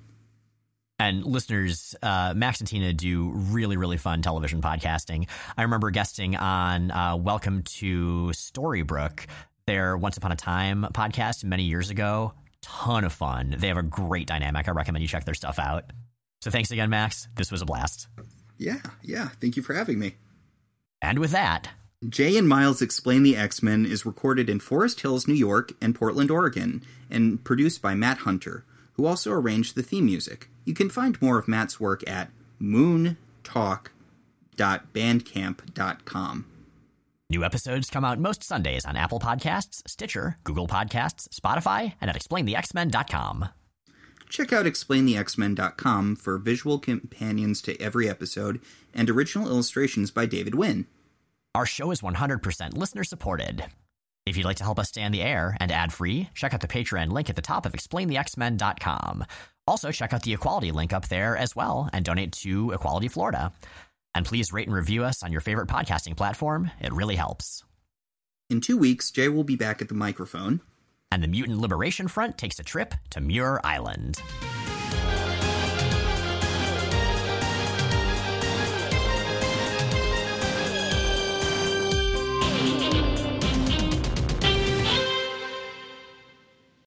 S2: And listeners, uh, Max and Tina do really, really fun television podcasting. I remember guesting on uh, Welcome to Storybrooke, their Once Upon a Time podcast many years ago. Ton of fun. They have a great dynamic. I recommend you check their stuff out. So thanks again, Max. This was a blast.
S1: Yeah, yeah. Thank you for having me.
S2: And with that,
S1: Jay and Miles Explain the X Men is recorded in Forest Hills, New York, and Portland, Oregon, and produced by Matt Hunter, who also arranged the theme music. You can find more of Matt's work at moontalk.bandcamp.com.
S2: New episodes come out most Sundays on Apple Podcasts, Stitcher, Google Podcasts, Spotify, and at explainthexmen.com.
S1: Check out explainthexmen.com for visual companions to every episode and original illustrations by David Wynn.
S2: Our show is 100% listener supported. If you'd like to help us stay on the air and ad free, check out the Patreon link at the top of explainthexmen.com. Also, check out the Equality link up there as well and donate to Equality Florida. And please rate and review us on your favorite podcasting platform. It really helps.
S1: In two weeks, Jay will be back at the microphone.
S2: And the Mutant Liberation Front takes a trip to Muir Island.